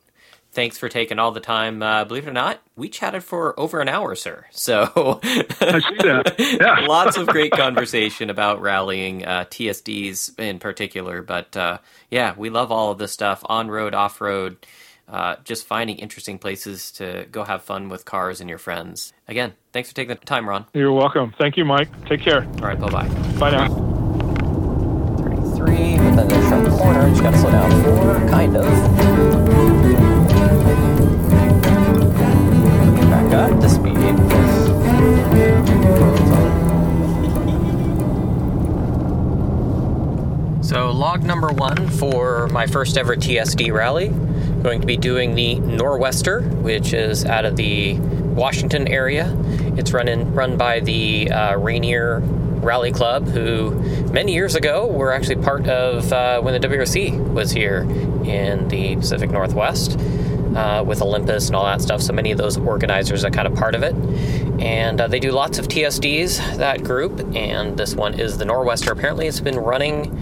thanks for taking all the time. Uh, believe it or not, we chatted for over an hour, sir. So I see that. Yeah. lots of great conversation about rallying, uh, TSDs in particular. But uh, yeah, we love all of this stuff on road, off road. Uh, just finding interesting places to go have fun with cars and your friends. Again, thanks for taking the time, Ron. You're welcome. Thank you, Mike. Take care. All right, bye bye. Bye now. 33, but then there's some corner. Just gotta slow down four, kind of. So, log number one for my first ever TSD rally. Going to be doing the Norwester, which is out of the Washington area. It's running run by the uh, Rainier Rally Club, who many years ago were actually part of uh, when the WRC was here in the Pacific Northwest uh, with Olympus and all that stuff. So many of those organizers are kind of part of it. And uh, they do lots of TSDs, that group, and this one is the Norwester. Apparently, it's been running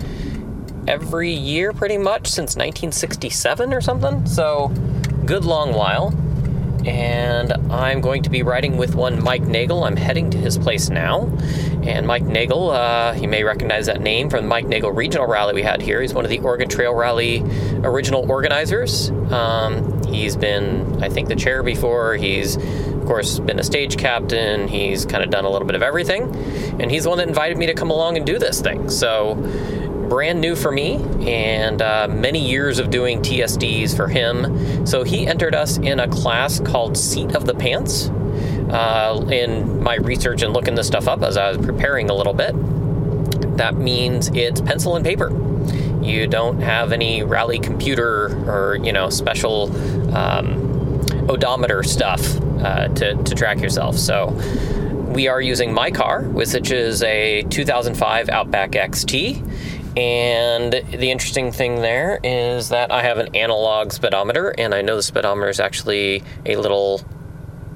every year pretty much since 1967 or something. So, good long while and I'm going to be riding with one Mike Nagel. I'm heading to his place now. And Mike Nagel, uh, you may recognize that name from the Mike Nagel Regional Rally we had here. He's one of the Oregon Trail Rally original organizers. Um, he's been, I think, the chair before. He's, of course, been a stage captain. He's kind of done a little bit of everything. And he's the one that invited me to come along and do this thing. So, brand new for me and uh, many years of doing TSDs for him. So he entered us in a class called Seat of the Pants. Uh, in my research and looking this stuff up as I was preparing a little bit, that means it's pencil and paper. You don't have any rally computer or you know special um, odometer stuff uh, to, to track yourself. So we are using my car, which is a 2005 Outback XT. And the interesting thing there is that I have an analog speedometer, and I know the speedometer is actually a little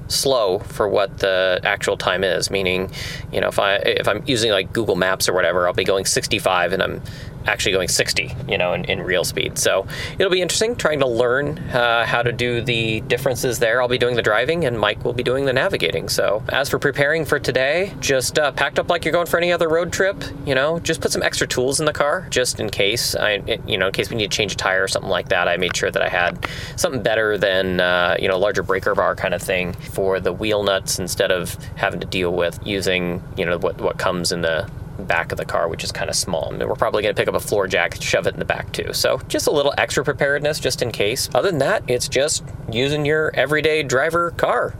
slow for what the actual time is. Meaning, you know, if I if I'm using like Google Maps or whatever, I'll be going 65, and I'm actually going 60, you know, in, in real speed. So it'll be interesting trying to learn uh, how to do the differences there. I'll be doing the driving, and Mike will be doing the navigating. So as for preparing for today, just uh, packed up like you're going for any other road trip. You know, just put some extra tools in the car just in case. I, you know, in case we need to change a tire or something like that. I made sure that I had something better than uh, you know larger breaker bar kind of thing for the wheel nuts instead of having to deal with using you know what what comes in the back of the car, which is kind of small. We're probably going to pick up a floor jack, shove it in the back too. So just a little extra preparedness just in case. Other than that, it's just using your everyday driver car,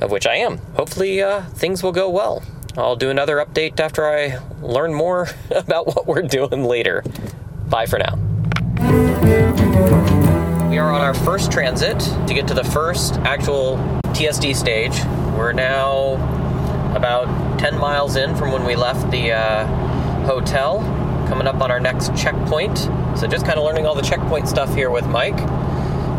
of which I am. Hopefully, uh, things will go well. I'll do another update after I learn more about what we're doing later. Bye for now. We are on our first transit to get to the first actual TSD stage. We're now about 10 miles in from when we left the uh, hotel, coming up on our next checkpoint. So, just kind of learning all the checkpoint stuff here with Mike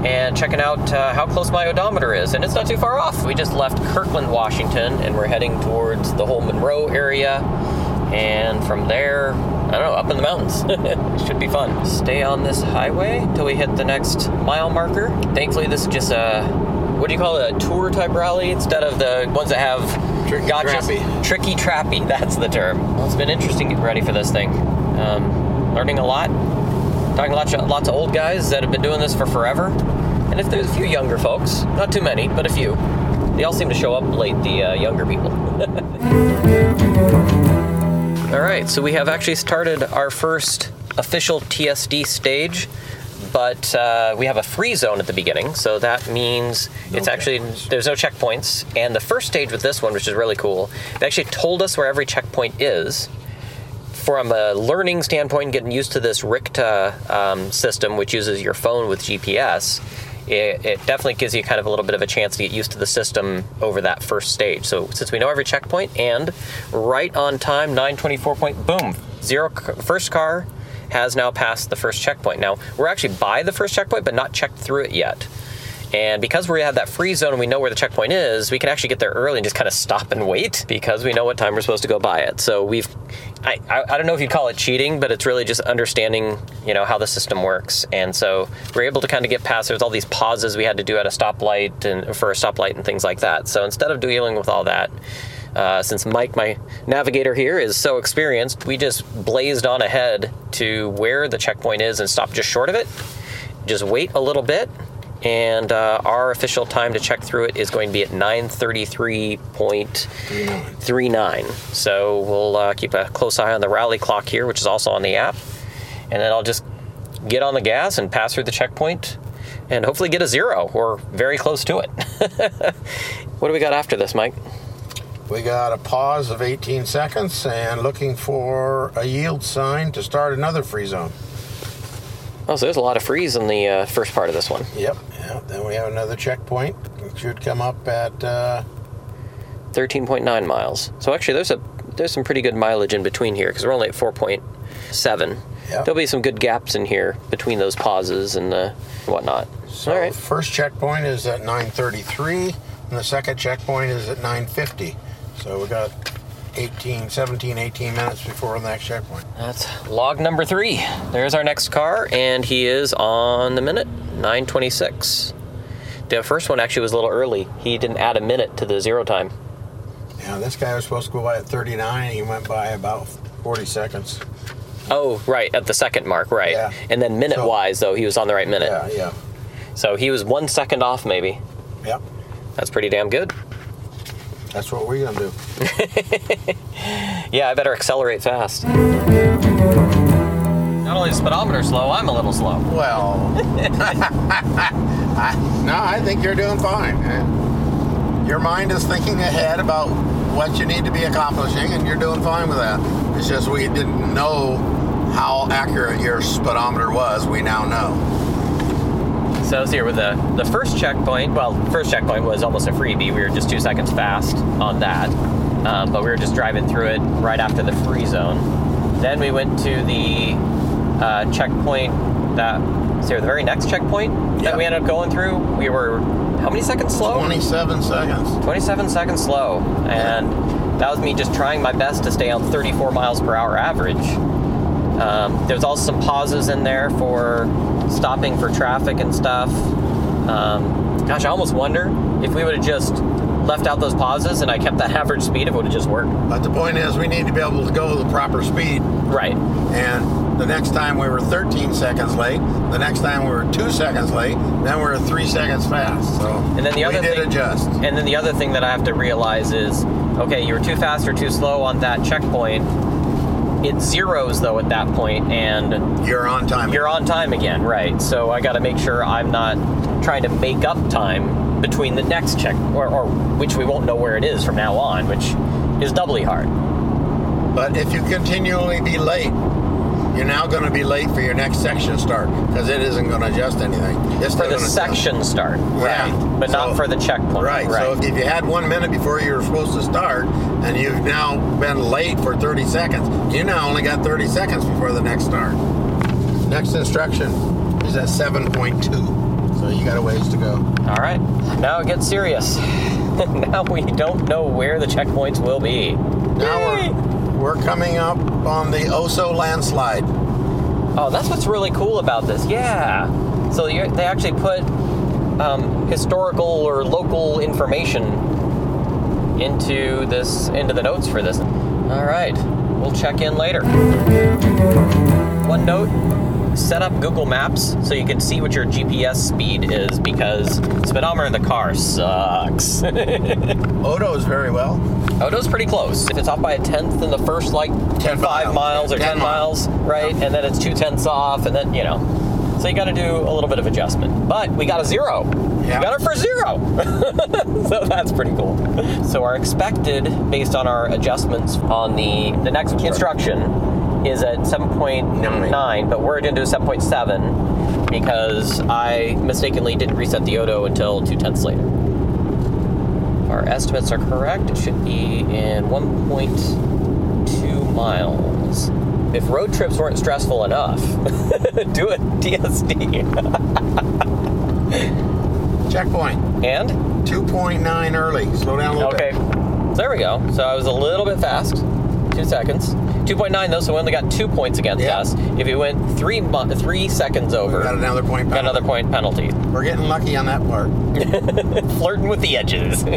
and checking out uh, how close my odometer is. And it's not too far off. We just left Kirkland, Washington, and we're heading towards the whole Monroe area. And from there, I don't know, up in the mountains. Should be fun. Stay on this highway till we hit the next mile marker. Thankfully, this is just a what do you call it? A tour type rally instead of the ones that have Tricky gotchas? trappy. Tricky trappy. That's the term. Well, it's been interesting getting ready for this thing. Um, learning a lot. Talking to lots of, lots of old guys that have been doing this for forever. And if there's a few younger folks, not too many, but a few, they all seem to show up late. The uh, younger people. All right, so we have actually started our first official TSD stage, but uh, we have a free zone at the beginning, so that means it's actually there's no checkpoints. And the first stage with this one, which is really cool, they actually told us where every checkpoint is. From a learning standpoint, getting used to this RICTA um, system, which uses your phone with GPS, it, it definitely gives you kind of a little bit of a chance to get used to the system over that first stage. So since we know every checkpoint and right on time, 924 point, boom, zero first car has now passed the first checkpoint. Now we're actually by the first checkpoint, but not checked through it yet. And because we have that free zone and we know where the checkpoint is, we can actually get there early and just kind of stop and wait because we know what time we're supposed to go by it. So we've, I, I, I don't know if you'd call it cheating, but it's really just understanding, you know, how the system works. And so we're able to kind of get past. There's all these pauses we had to do at a stoplight and for a stoplight and things like that. So instead of dealing with all that, uh, since Mike, my navigator here, is so experienced, we just blazed on ahead to where the checkpoint is and stopped just short of it. Just wait a little bit, and uh, our official time to check through it is going to be at 9:33.39. So we'll uh, keep a close eye on the rally clock here, which is also on the app, and then I'll just get on the gas and pass through the checkpoint, and hopefully get a zero or very close to it. what do we got after this, Mike? We got a pause of 18 seconds and looking for a yield sign to start another free zone. Oh, so there's a lot of freeze in the uh, first part of this one. Yep. Yeah. Then we have another checkpoint. It should come up at uh, 13.9 miles. So actually, there's a there's some pretty good mileage in between here because we're only at 4.7. Yep. There'll be some good gaps in here between those pauses and uh, whatnot. so All right. first checkpoint is at 9:33 and the second checkpoint is at 9:50. So we got 18, 17, 18 minutes before the next checkpoint. That's log number three. There's our next car, and he is on the minute 9:26. The first one actually was a little early. He didn't add a minute to the zero time. Yeah, this guy was supposed to go by at 39. He went by about 40 seconds. Oh, right at the second mark, right? Yeah. And then minute So- wise, though, he was on the right minute. Yeah, yeah, So he was one second off, maybe. yep. That's pretty damn good. That's what we're gonna do. Yeah, I better accelerate fast. Not only is the speedometer slow, I'm a little slow. Well, I, no, I think you're doing fine. Your mind is thinking ahead about what you need to be accomplishing, and you're doing fine with that. It's just we didn't know how accurate your speedometer was. We now know. So I was here with the the first checkpoint. Well, first checkpoint was almost a freebie. We were just two seconds fast on that, um, but we were just driving through it right after the free zone. Then we went to the uh, checkpoint that so the very next checkpoint Yeah. that we ended up going through. We were how many seconds slow? 27 seconds. 27 seconds slow, and that was me just trying my best to stay on 34 miles per hour average. Um, there's also some pauses in there for stopping for traffic and stuff. Um, gosh, I almost wonder if we would have just left out those pauses and I kept that average speed, if it would have just worked. But the point is, we need to be able to go the proper speed. Right. And the next time we were 13 seconds late. The next time we were two seconds late. Then we were three seconds fast. So And then the other we did thing, adjust. And then the other thing that I have to realize is, okay, you were too fast or too slow on that checkpoint. It zeros though at that point, and You're on time. you're on time again, right? So I got to make sure I'm not trying to make up time between the next check, or, or which we won't know where it is from now on, which is doubly hard. But if you continually be late, you're now going to be late for your next section start because it isn't going to adjust anything. It's For the section start, Yeah. right? But not for the checkpoint, Right. So if you had one minute before you were supposed to start, and you've now been late for 30 seconds, you now only got 30 seconds before the next start. Next instruction is at 7.2, so you got a ways to go. All right, now it gets serious. now we don't know where the checkpoints will be. Now Yay! we're, we're coming up on the Oso landslide. Oh, that's what's really cool about this. Yeah. So they actually put um, historical or local information into this into the notes for this. All right, we'll check in later. One note: set up Google Maps so you can see what your GPS speed is because speedometer in the car sucks. Odo's very well. Oh, Odo's pretty close. If it's off by a tenth in the first like 10 five miles. miles or 10 ten miles, miles. right? And then it's two tenths off, and then you know. So you got to do a little bit of adjustment. But we got a zero. Yeah. We got it for zero. so that's pretty cool. So our expected, based on our adjustments on the the next instruction, is at 7.9, but we're going to do 7.7 because I mistakenly didn't reset the Odo until two tenths later. Our estimates are correct. It should be in 1.2 miles. If road trips weren't stressful enough, do a DSD. Checkpoint. and? 2.9 early. Slow down a little bit. Okay. There we go. So I was a little bit fast. Two seconds. 2.9 though, so we only got two points against Yeah. us. If you went three mo- three seconds over, bit. Got another point. got another point penalty. We're getting lucky on that part. Flirting with the edges.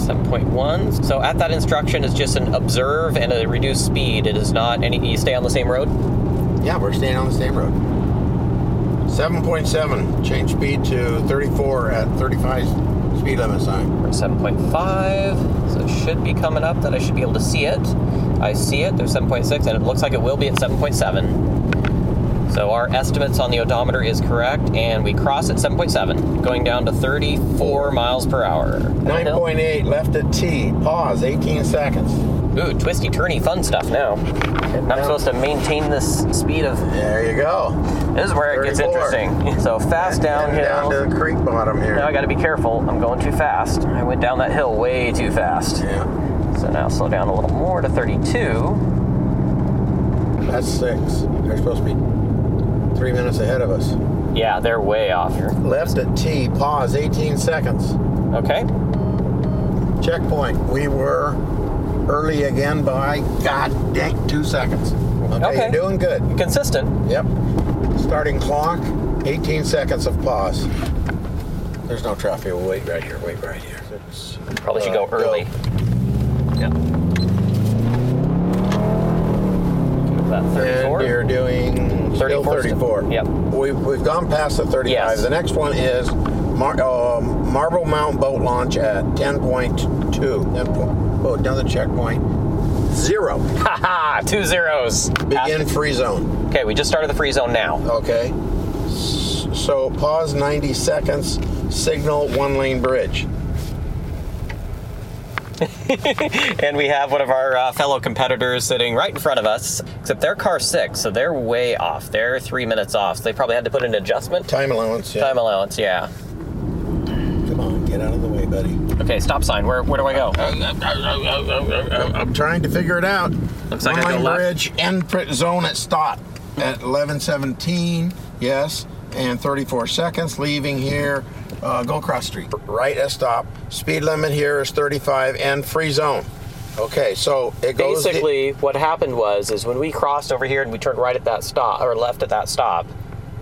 7.1. So at that instruction, it's just an observe and a reduced speed. It is not any. You stay on the same road. Yeah, we're staying on the same road. 7.7. Change speed to 34 at 35 speed limit sign. We're at 7.5, so it should be coming up that I should be able to see it. I see it. There's 7.6, and it looks like it will be at 7.7. So our estimates on the odometer is correct, and we cross at 7.7, going down to 34 miles per hour. 9.8 left at T. Pause 18 seconds. Ooh, twisty, turny, fun stuff now. And I'm supposed to maintain this speed of. There you go. This is where it gets interesting. So fast downhill. down to the creek bottom here. Now I got to be careful. I'm going too fast. I went down that hill way too fast. Yeah, So now slow down a little more to 32. that's six. They're supposed to be three minutes ahead of us. Yeah, they're way off here. Left at T. Pause 18 seconds. Okay. Checkpoint. We were early again by god dang two seconds. Okay, Okay. you're doing good. Consistent. Yep. Starting clock, 18 seconds of pause. There's no traffic. We'll wait right here. Wait right here. It's, Probably should uh, go early. Yeah. And 34. you're doing still 34 Yep. We've, we've gone past the 35. Yes. The next one is Mar- uh, Marblemount boat launch at 10.2. 10 point, oh, another checkpoint. Zero. Haha, two zeros. Begin free zone. Okay, we just started the free zone now. Okay. S- So pause 90 seconds. Signal one lane bridge. And we have one of our uh, fellow competitors sitting right in front of us, except they're car six, so they're way off. They're three minutes off. So they probably had to put an adjustment. Time allowance. Yeah. Time allowance, yeah. Come on, get out of the way, buddy. Okay, stop sign. Where, where do I go? I'm trying to figure it out. Looks like One I go left. bridge, end zone at stop at 11:17. Yes, and 34 seconds. Leaving here, uh, go across street. Right at stop. Speed limit here is 35 and free zone. Okay, so it goes. Basically, what happened was is when we crossed over here and we turned right at that stop or left at that stop,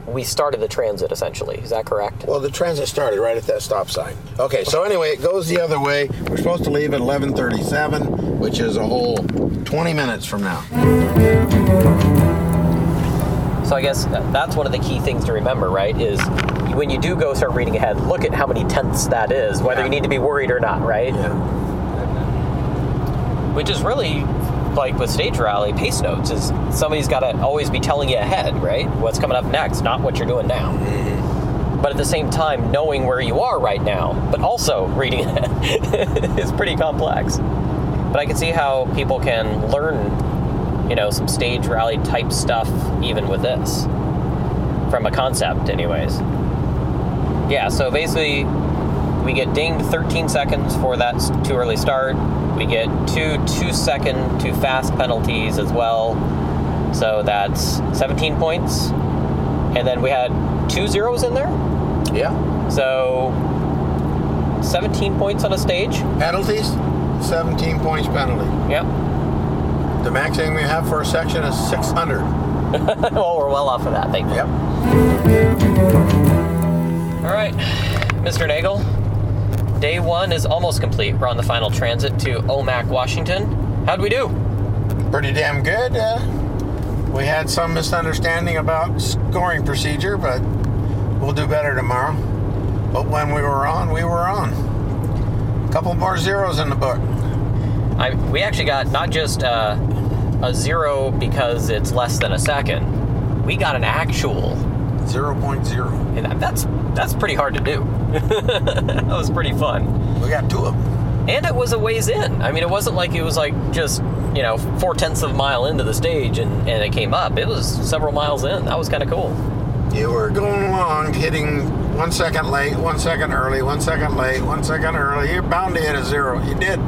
we started the transit essentially. Is that correct? well, the transit started right at that stop sign. Okay, so anyway, it goes the other way. We're supposed to leave at 11:37, which is a whole 20 minutes from now. So I guess that's one of the key things to remember, right? Is when you do go start reading ahead, look at how many tenths that is, whether Yeah. you need to be worried or not, right? Yeah. Which is really like with stage rally pace notes is somebody's got to always be telling you ahead, right? What's coming up next, not what you're doing now. Mm-hmm. But at the same time, knowing where you are right now, but also reading ahead is pretty complex. But I can see how people can learn, you know, some stage rally type stuff even with this from a concept, anyways. Yeah, so basically, we get dinged 13 seconds for that too early start. We get two two second too fast penalties as well. So that's 17 points. And then we had two zeros in there. Yeah. So 17 points on a stage. Penalties, 17 points penalty. Yep. The maximum we have for a section is 600. well, we're well off of that, thank you. Yep. All right, Mr. Nagel. Day one is almost complete. We're on the final transit to Omak, Washington. How'd we do? Pretty damn good. Uh, we had some misunderstanding about scoring procedure, but we'll do better tomorrow. But when we were on, we were on. A couple more zeros in the book. I, we actually got not just uh, a zero because it's less than a second. We got an actual. 0.0. And that's that's pretty hard to do. that was pretty fun. We got two of them. And it was a ways in. I mean, it wasn't like it was like just, you know, four tenths of a mile into the stage and, and it came up. It was several miles in. That was kind of cool. You were going along, hitting one second late, one second early, one second late, one second early. You're bound to hit a zero. You did.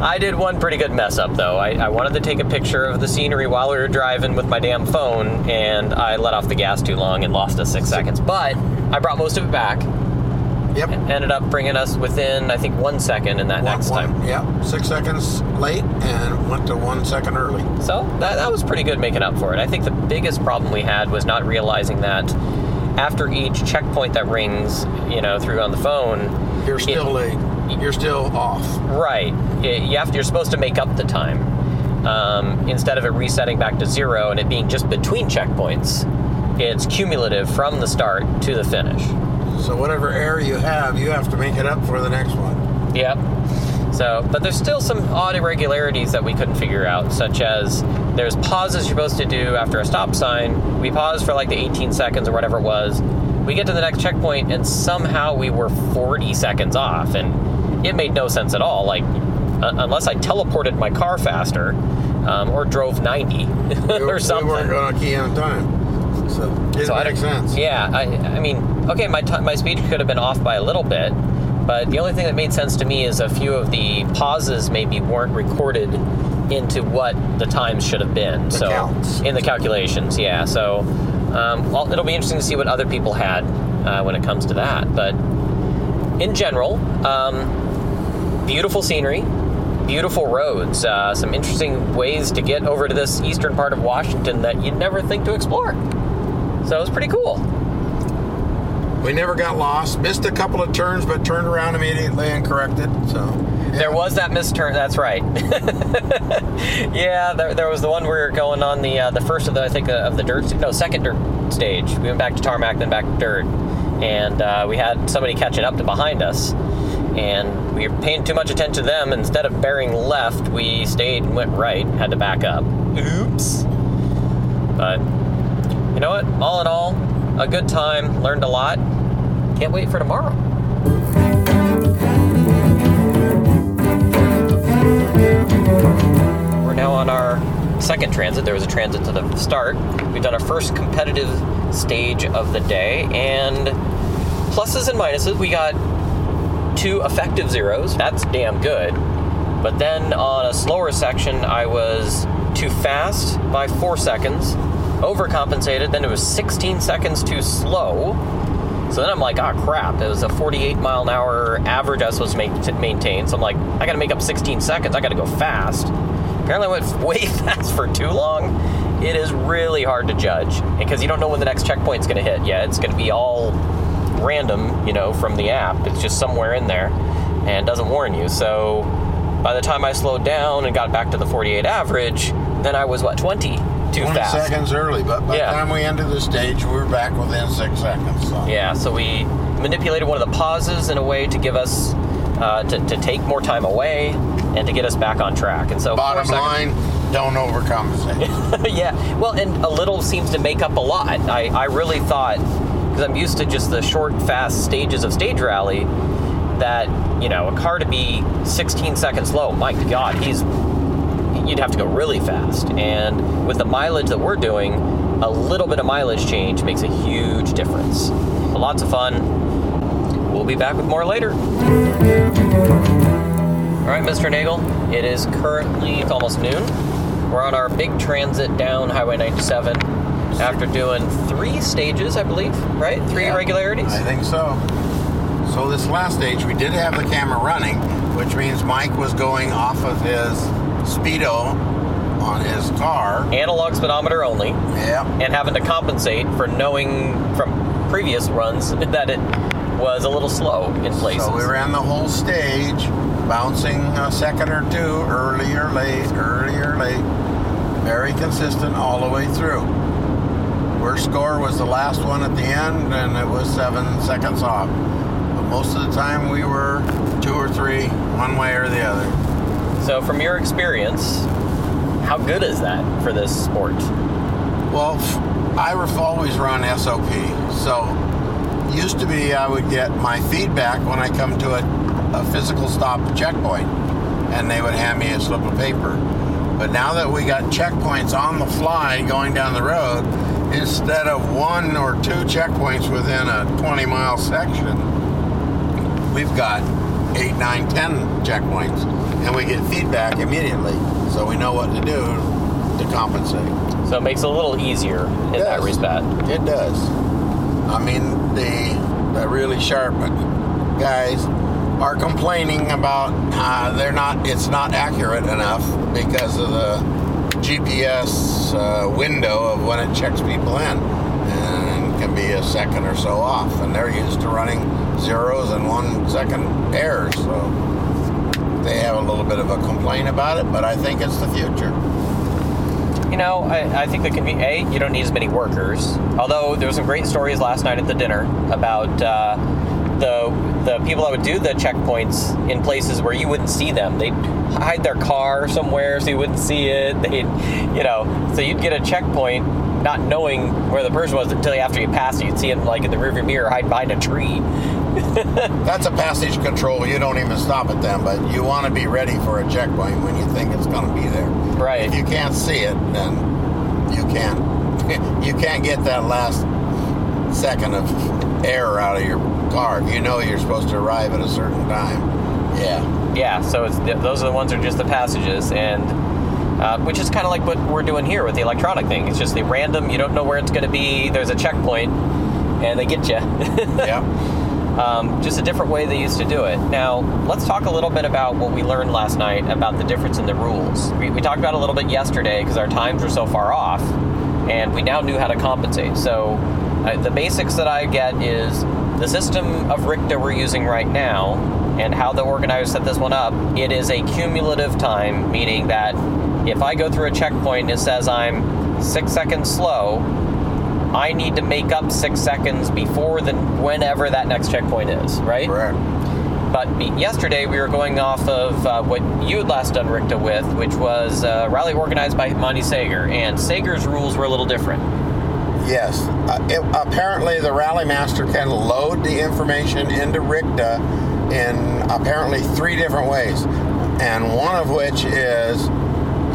I did one pretty good mess up, though. I, I wanted to take a picture of the scenery while we were driving with my damn phone, and I let off the gas too long and lost us six seconds. But I brought most of it back. Yep. Ended up bringing us within, I think, one second in that One- next one- time. Yep. Six seconds late and went to one second early. So that, that was pretty good making up for it. I think the biggest problem we had was not realizing that after each checkpoint that rings, you know, through on the phone, You're still late. You're still off. Right. You have, you're supposed to make up the time. Um, instead of it resetting back to zero and it being just between checkpoints, it's cumulative from the start to the finish. So whatever error you have, you have to make it up for the next one. Yep. So, but there's still some odd irregularities that we couldn't figure out, such as there's pauses you're supposed to do after a stop sign. We paused for like the 18 seconds or whatever it was. We get to the next checkpoint and somehow we were 40 seconds off, and it made no sense at all. Like, uh, unless I teleported my car faster um, or drove 90 We, or something. we weren't going to key on time. So it So makes sense. Yeah, I, I mean, okay, my ti my speed could have been off by a little bit, but the only thing that made sense to me is a few of the pauses maybe weren't recorded into what the times should have been. The so counts. in the calculations, yeah. So um, well, it'll be interesting to see what other people had uh, when it comes to that. But in general, um, beautiful scenery. Beautiful roads, uh, some interesting ways to get over to this eastern part of Washington that you'd never think to explore. So it was pretty cool. We never got lost. Missed a couple of turns, but turned around immediately and corrected. So yeah. There was that misturn. That's right. yeah, there, there was the one where we were going on the uh, the first of the I think uh, of the dirt. No, second dirt stage. We went back to tarmac, then back to dirt, and uh, we had somebody catching up to behind us, and we were paying too much attention to them. Instead of bearing left, we stayed and went right. Had to back up. Oops. But you know what? All in all, a good time. Learned a lot. Can't wait for tomorrow. We're now on our second transit. There was a transit to the start. We've done our first competitive stage of the day, and pluses and minuses. We got two effective zeros. That's damn good. But then on a slower section, I was too fast by four seconds, overcompensated. Then it was 16 seconds too slow. So then I'm like, ah, crap. It was a 48 mile an hour average I was supposed to make, to maintain. So I'm like, I got to make up 16 seconds. I got to go fast. Apparently, I went way fast for too long. It is really hard to judge because you don't know when the next checkpoint's going to hit. Yeah, it's going to be all random, you know, from the app. It's just somewhere in there and doesn't warn you. So by the time I slowed down and got back to the 48 average, then I was what 20 too 20 fast. seconds early, but by Yeah. the time we ended the stage, we were back within six seconds. So. Yeah, so we manipulated one of the pauses in a way to give us uh, to, to take more time away and to get us back on track. And so Bottom line, don't overcompensate. yeah, well, and a little seems to make up a lot. I, I really thought, because I'm used to just the short, fast stages of stage rally, that, you know, a car to be 16 seconds slow, my God, he's, you'd have to go really fast. And with the mileage that we're doing, a little bit of mileage change makes a huge difference. Lots of fun. We'll be back with more later. All right, Mr. Nagel, it is currently it's almost noon. We're on our big transit down Highway 97 after doing three stages, I believe, right? Three Yeah, irregularities. I think so. So this last stage, we did have the camera running, which means Mike was going off of his speedo on his car. Analog speedometer only, Yeah. and having to compensate for knowing from previous runs that it was a little slow in places. So we ran the whole stage, bouncing a second or two, early or late, early or late. Very consistent all the way through. Worst score was the last one at the end, and it was seven seconds off. But most of the time we were two or three, one way or the other. So, from your experience, how good is that for this sport? Well, I've always run SOP, so used to be I would get my feedback when I come to a, a physical stop checkpoint, and they would hand me a slip of paper. But now that we got checkpoints on the fly going down the road, instead of one or two checkpoints within a 20 mile section, we've got eight, nine, ten checkpoints, and we get feedback immediately, so we know what to do to compensate. So, it makes it a little easier in that respect. It does. I mean, the the really sharp guys are complaining about uh, they're not. It's not accurate enough because of the GPS uh, window of when it checks people in, and can be a second or so off. And they're used to running zeros and one second errors, so they have a little bit of a complaint about it. But I think it's the future. You know, I, I think that can be A, you don't need as many workers. Although there were some great stories last night at the dinner about uh, the the people that would do the checkpoints in places where you wouldn't see them. They'd hide their car somewhere so you wouldn't see it. They'd, you know, so you'd get a checkpoint not knowing where the person was until after you passed it. You'd see him like in the rearview mirror hide behind a tree. That's a passage control. You don't even stop at them, but you want to be ready for a checkpoint when you think it's going to be there. Right. If you can't see it, then you can't. You can't get that last second of air out of your car. If you know you're supposed to arrive at a certain time. Yeah. Yeah, so it's those are the ones that are just the passages, and uh, which is kind of like what we're doing here with the electronic thing. It's just the random. You don't know where it's going to be. There's a checkpoint, and they get you. Yeah. um, just a different way they used to do it. Now, let's talk a little bit about what we learned last night about the difference in the rules. We, we talked about a little bit yesterday because our times were so far off, and we now knew how to compensate. So, uh, the basics that I get is the system of RICTA we're using right now and how the organizers set this one up. It is a cumulative time, meaning that if I go through a checkpoint and it says I'm six seconds slow, I need to make up six seconds before the whenever that next checkpoint is, right? Correct. But yesterday we were going off of uh, what you had last done RICTA with, which was a rally organized by Monty Sager, and Sager's rules were a little different. Yes. Uh, it, apparently, the Rally Master can load the information into RICTA in apparently three different ways, and one of which is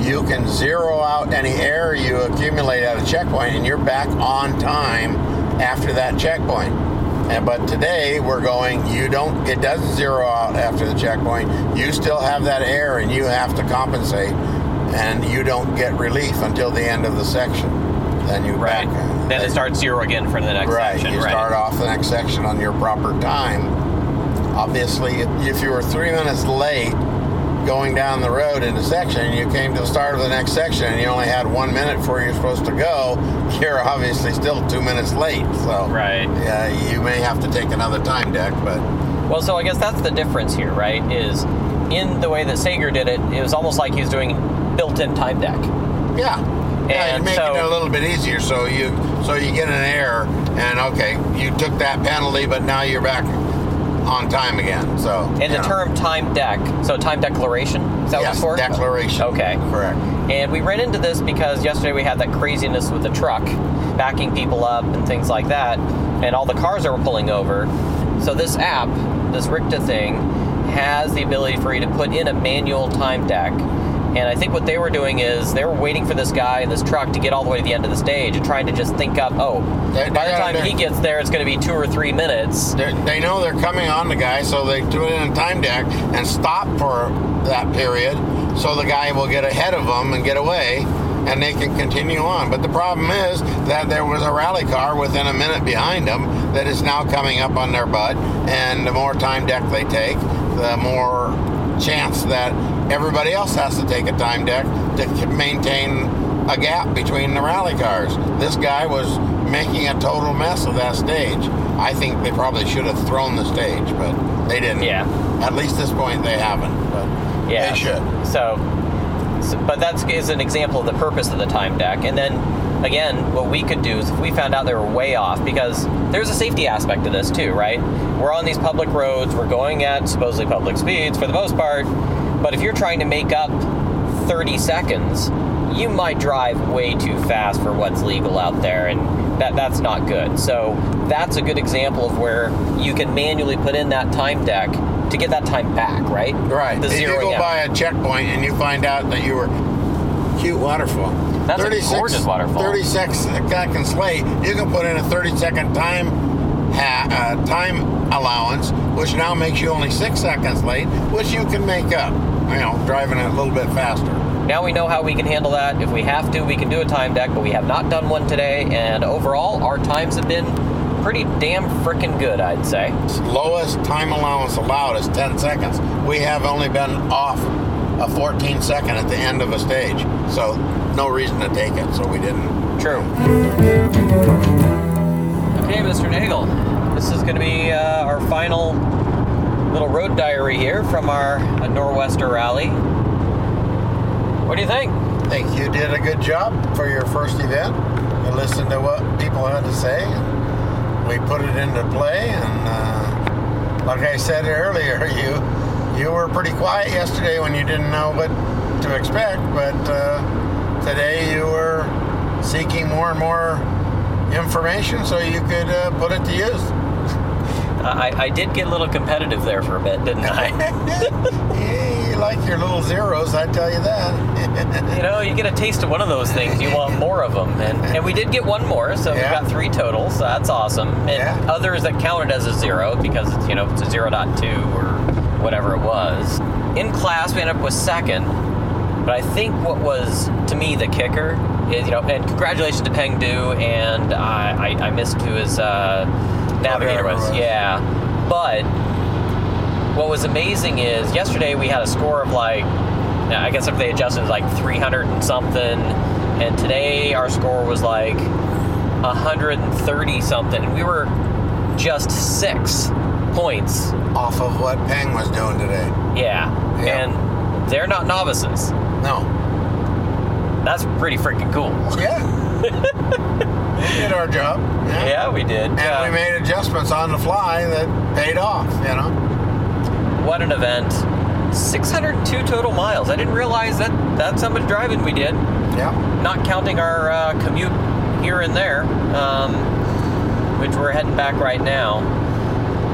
you can zero out any error you accumulate at a checkpoint, and you're back on time after that checkpoint. And, but today we're going. You don't. It doesn't zero out after the checkpoint. You still have that error, and you have to compensate, and you don't get relief until the end of the section. Then you Right. back. Then it starts zero again for the next Right. section. You right. start off the next section on your proper time. Obviously, if you were three minutes late going down the road in a section, you came to the start of the next section, and you only had one minute before you're supposed to go. You're obviously still two minutes late. So Right. Yeah, you may have to take another time deck, but Well, so I guess that's the difference here, right? Is in the way that Sager did it, it was almost like he was doing built-in time deck. yeah. Yeah, And you're making so- it a little bit easier, so you so you get an error, and okay, you took that penalty, but now you're back on time again. So And the know. term time deck, so time declaration, is that what yes, it's for? declaration. Okay. correct. And we ran into this because yesterday we had that craziness with the truck backing people up and things like that, and all the cars that were pulling over. So this app, this RICTA thing, has the ability for you to put in a manual time deck. And I think what they were doing is they were waiting for this guy in this truck to get all the way to the end of the stage and trying to just think up, oh, They- by they the time he gets there, it's going to be two or three minutes. They know they're coming on the guy, so they do it in a time deck and stop for that period, so the guy will get ahead of them and get away, and they can continue on. But the problem is that there was a rally car within a minute behind them that is now coming up on their butt, and the more time deck they take, the more chance that everybody else has to take a time deck to maintain a gap between the rally cars. This guy was making a total mess of that stage. I think they probably should have thrown the stage, but they didn't. Yeah. At least this point they haven't, but Yeah. they should. So, so but that's is an example of the purpose of the time deck. And then again, what we could do is if we found out they were way off, because there's a safety aspect to this too, right? We're on these public roads, we're going at supposedly public speeds for the most part, but if you're trying to make up 30 seconds, you might drive way too fast for what's legal out there, and that that's not good. So that's a good example of where you can manually put in that time deck to get that time back, right? Right. The if you go out. by a checkpoint and you find out that you were cute waterfall. That's a gorgeous waterfall. 36 seconds late, you can put in a 30 second time ha- uh, time allowance, which now makes you only six seconds late, which you can make up. You know, driving a little bit faster. Now we know how we can handle that. If we have to, we can do a time deck, but we have not done one today. And overall, our times have been pretty damn freaking good, I'd say. Lowest time allowance allowed is 10 seconds. We have only been off a 14 second at the end of a stage, so no reason to take it. So we didn't. True. Okay, Mr. Nagel, this is going to be uh, our final little road diary here from our uh, Nor'Wester rally. What do you think? I think you did a good job for your first event. You listened to what people had to say, and we put it into play. And uh, like I said earlier, you you were pretty quiet yesterday when you didn't know what to expect, but uh, today you were seeking more and more information so you could uh, put it to use. I, I did get a little competitive there for a bit, didn't I? You like your little zeros, I tell you that. you know, you get a taste of one of those things, you want more of them. And, and we did get one more, so we Yeah. got three totals, so that's awesome. And Yeah. others that counted as a zero because it's, you know, it's a 0.2 or whatever it was. In class, we ended up with second. But I think what was, to me, the kicker is, you know, and congratulations to Peng Du, and I, I, I missed who his uh, navigator was. was. Yeah. But what was amazing is yesterday we had a score of like I guess if they adjusted it was like 300 and something and today our score was like 130 something and we were just six points Off of what Peng was doing today. yeah, Yeah. and they're not novices No. that's pretty freaking cool Yeah. we did our job. Yeah. yeah we did And Yeah. we made adjustments on the fly that paid off, you know? what an event 602 total miles i didn't realize that that's how much driving we did Yeah. not counting our uh, commute here and there, um, which we're heading back right now.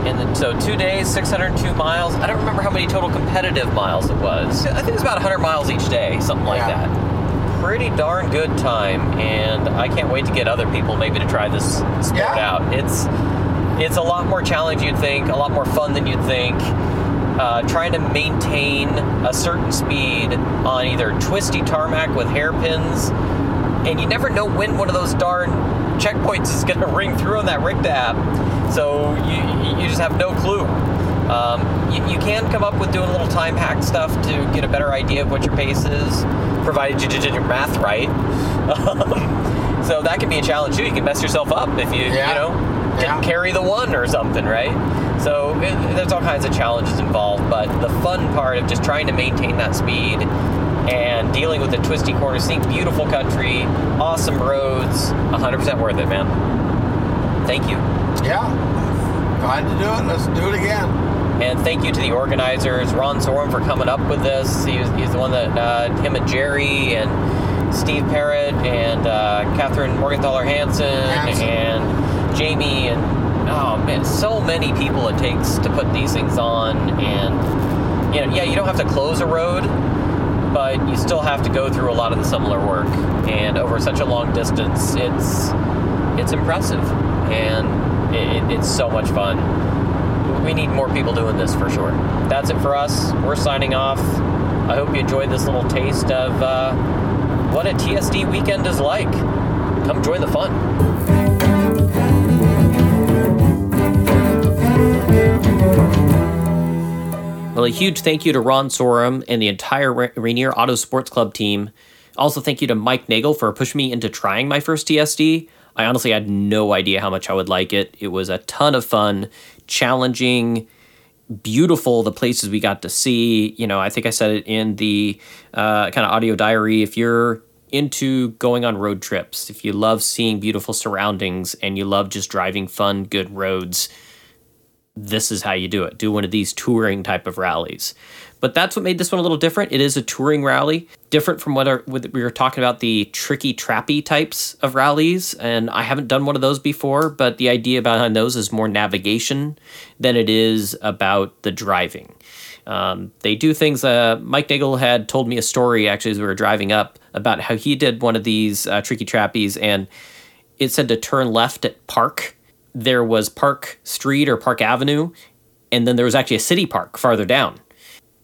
And then, so two days, 602 miles. I don't remember how many total competitive miles it was. I think it was about 100 miles each day, something like Yeah. that. Pretty darn good time, and I can't wait to get other people maybe to try this sport Yeah. out. It's it's a lot more challenging you'd think, a lot more fun than you'd think. Uh, trying to maintain a certain speed on either twisty tarmac with hairpins, and you never know when one of those darn checkpoints is going to ring through on that RICTA app. So you you just have no clue. Um, you, you can come up with doing a little time hack stuff to get a better idea of what your pace is, provided you did your math right. Um, so that can be a challenge too. You can mess yourself up if you Yeah. you know didn't Yeah. carry the one or something, right? So it, there's all kinds of challenges involved, but the fun part of just trying to maintain that speed and dealing with the twisty corners, seeing beautiful country, awesome roads, 100% worth it, man. Thank you. Yeah. Glad to do it. Let's do it again. And thank you to the organizers, Ron Sorum, for coming up with this. He was, he's the one that, uh, him and Jerry and Steve Parrott and uh, Catherine Morgenthaler Hansen Hansen. and Jamie and, oh man, so many people it takes to put these things on. And, you know, yeah, you don't have to close a road, but you still have to go through a lot of the similar work. And over such a long distance, it's it's impressive, and it, it's so much fun. We need more people doing this for sure. That's it for us. We're signing off. I hope you enjoyed this little taste of uh, what a TSD weekend is like. Come join the fun. Well, a huge thank you to Ron Sorum and the entire Rainier Auto Sports Club team. Also, thank you to Mike Nagel for pushing me into trying my first TSD. I honestly had no idea how much I would like it. It was a ton of fun, challenging, beautiful. The places we got to see. You know, I think I said it in the uh, kind of audio diary. If you're into going on road trips, if you love seeing beautiful surroundings and you love just driving fun, good roads, this is how you do it. Do one of these touring type of rallies. But that's what made this one a little different. It is a touring rally, different from what, our, what we were talking about the tricky, trappy types of rallies. And I haven't done one of those before, but the idea behind those is more navigation than it is about the driving. Um, they do things. Uh, Mike Nagel had told me a story actually as we were driving up about how he did one of these uh, tricky trappies, and it said to turn left at Park. There was Park Street or Park Avenue, and then there was actually a city park farther down.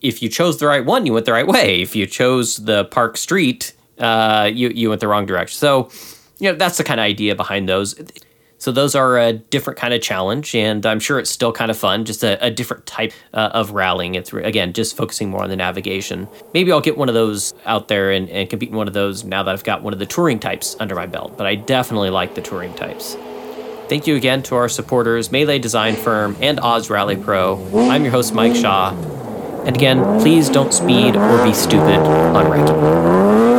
If you chose the right one, you went the right way. If you chose the Park Street, uh, you you went the wrong direction. So, you know, that's the kind of idea behind those. So those are a different kind of challenge, and I'm sure it's still kind of fun, just a, a different type uh, of rallying. It's again just focusing more on the navigation. Maybe I'll get one of those out there and, and compete in one of those now that I've got one of the touring types under my belt. But I definitely like the touring types. Thank you again to our supporters, Melee Design Firm and Oz Rally Pro. I'm your host, Mike Shaw. And again, please don't speed or be stupid on wrecking.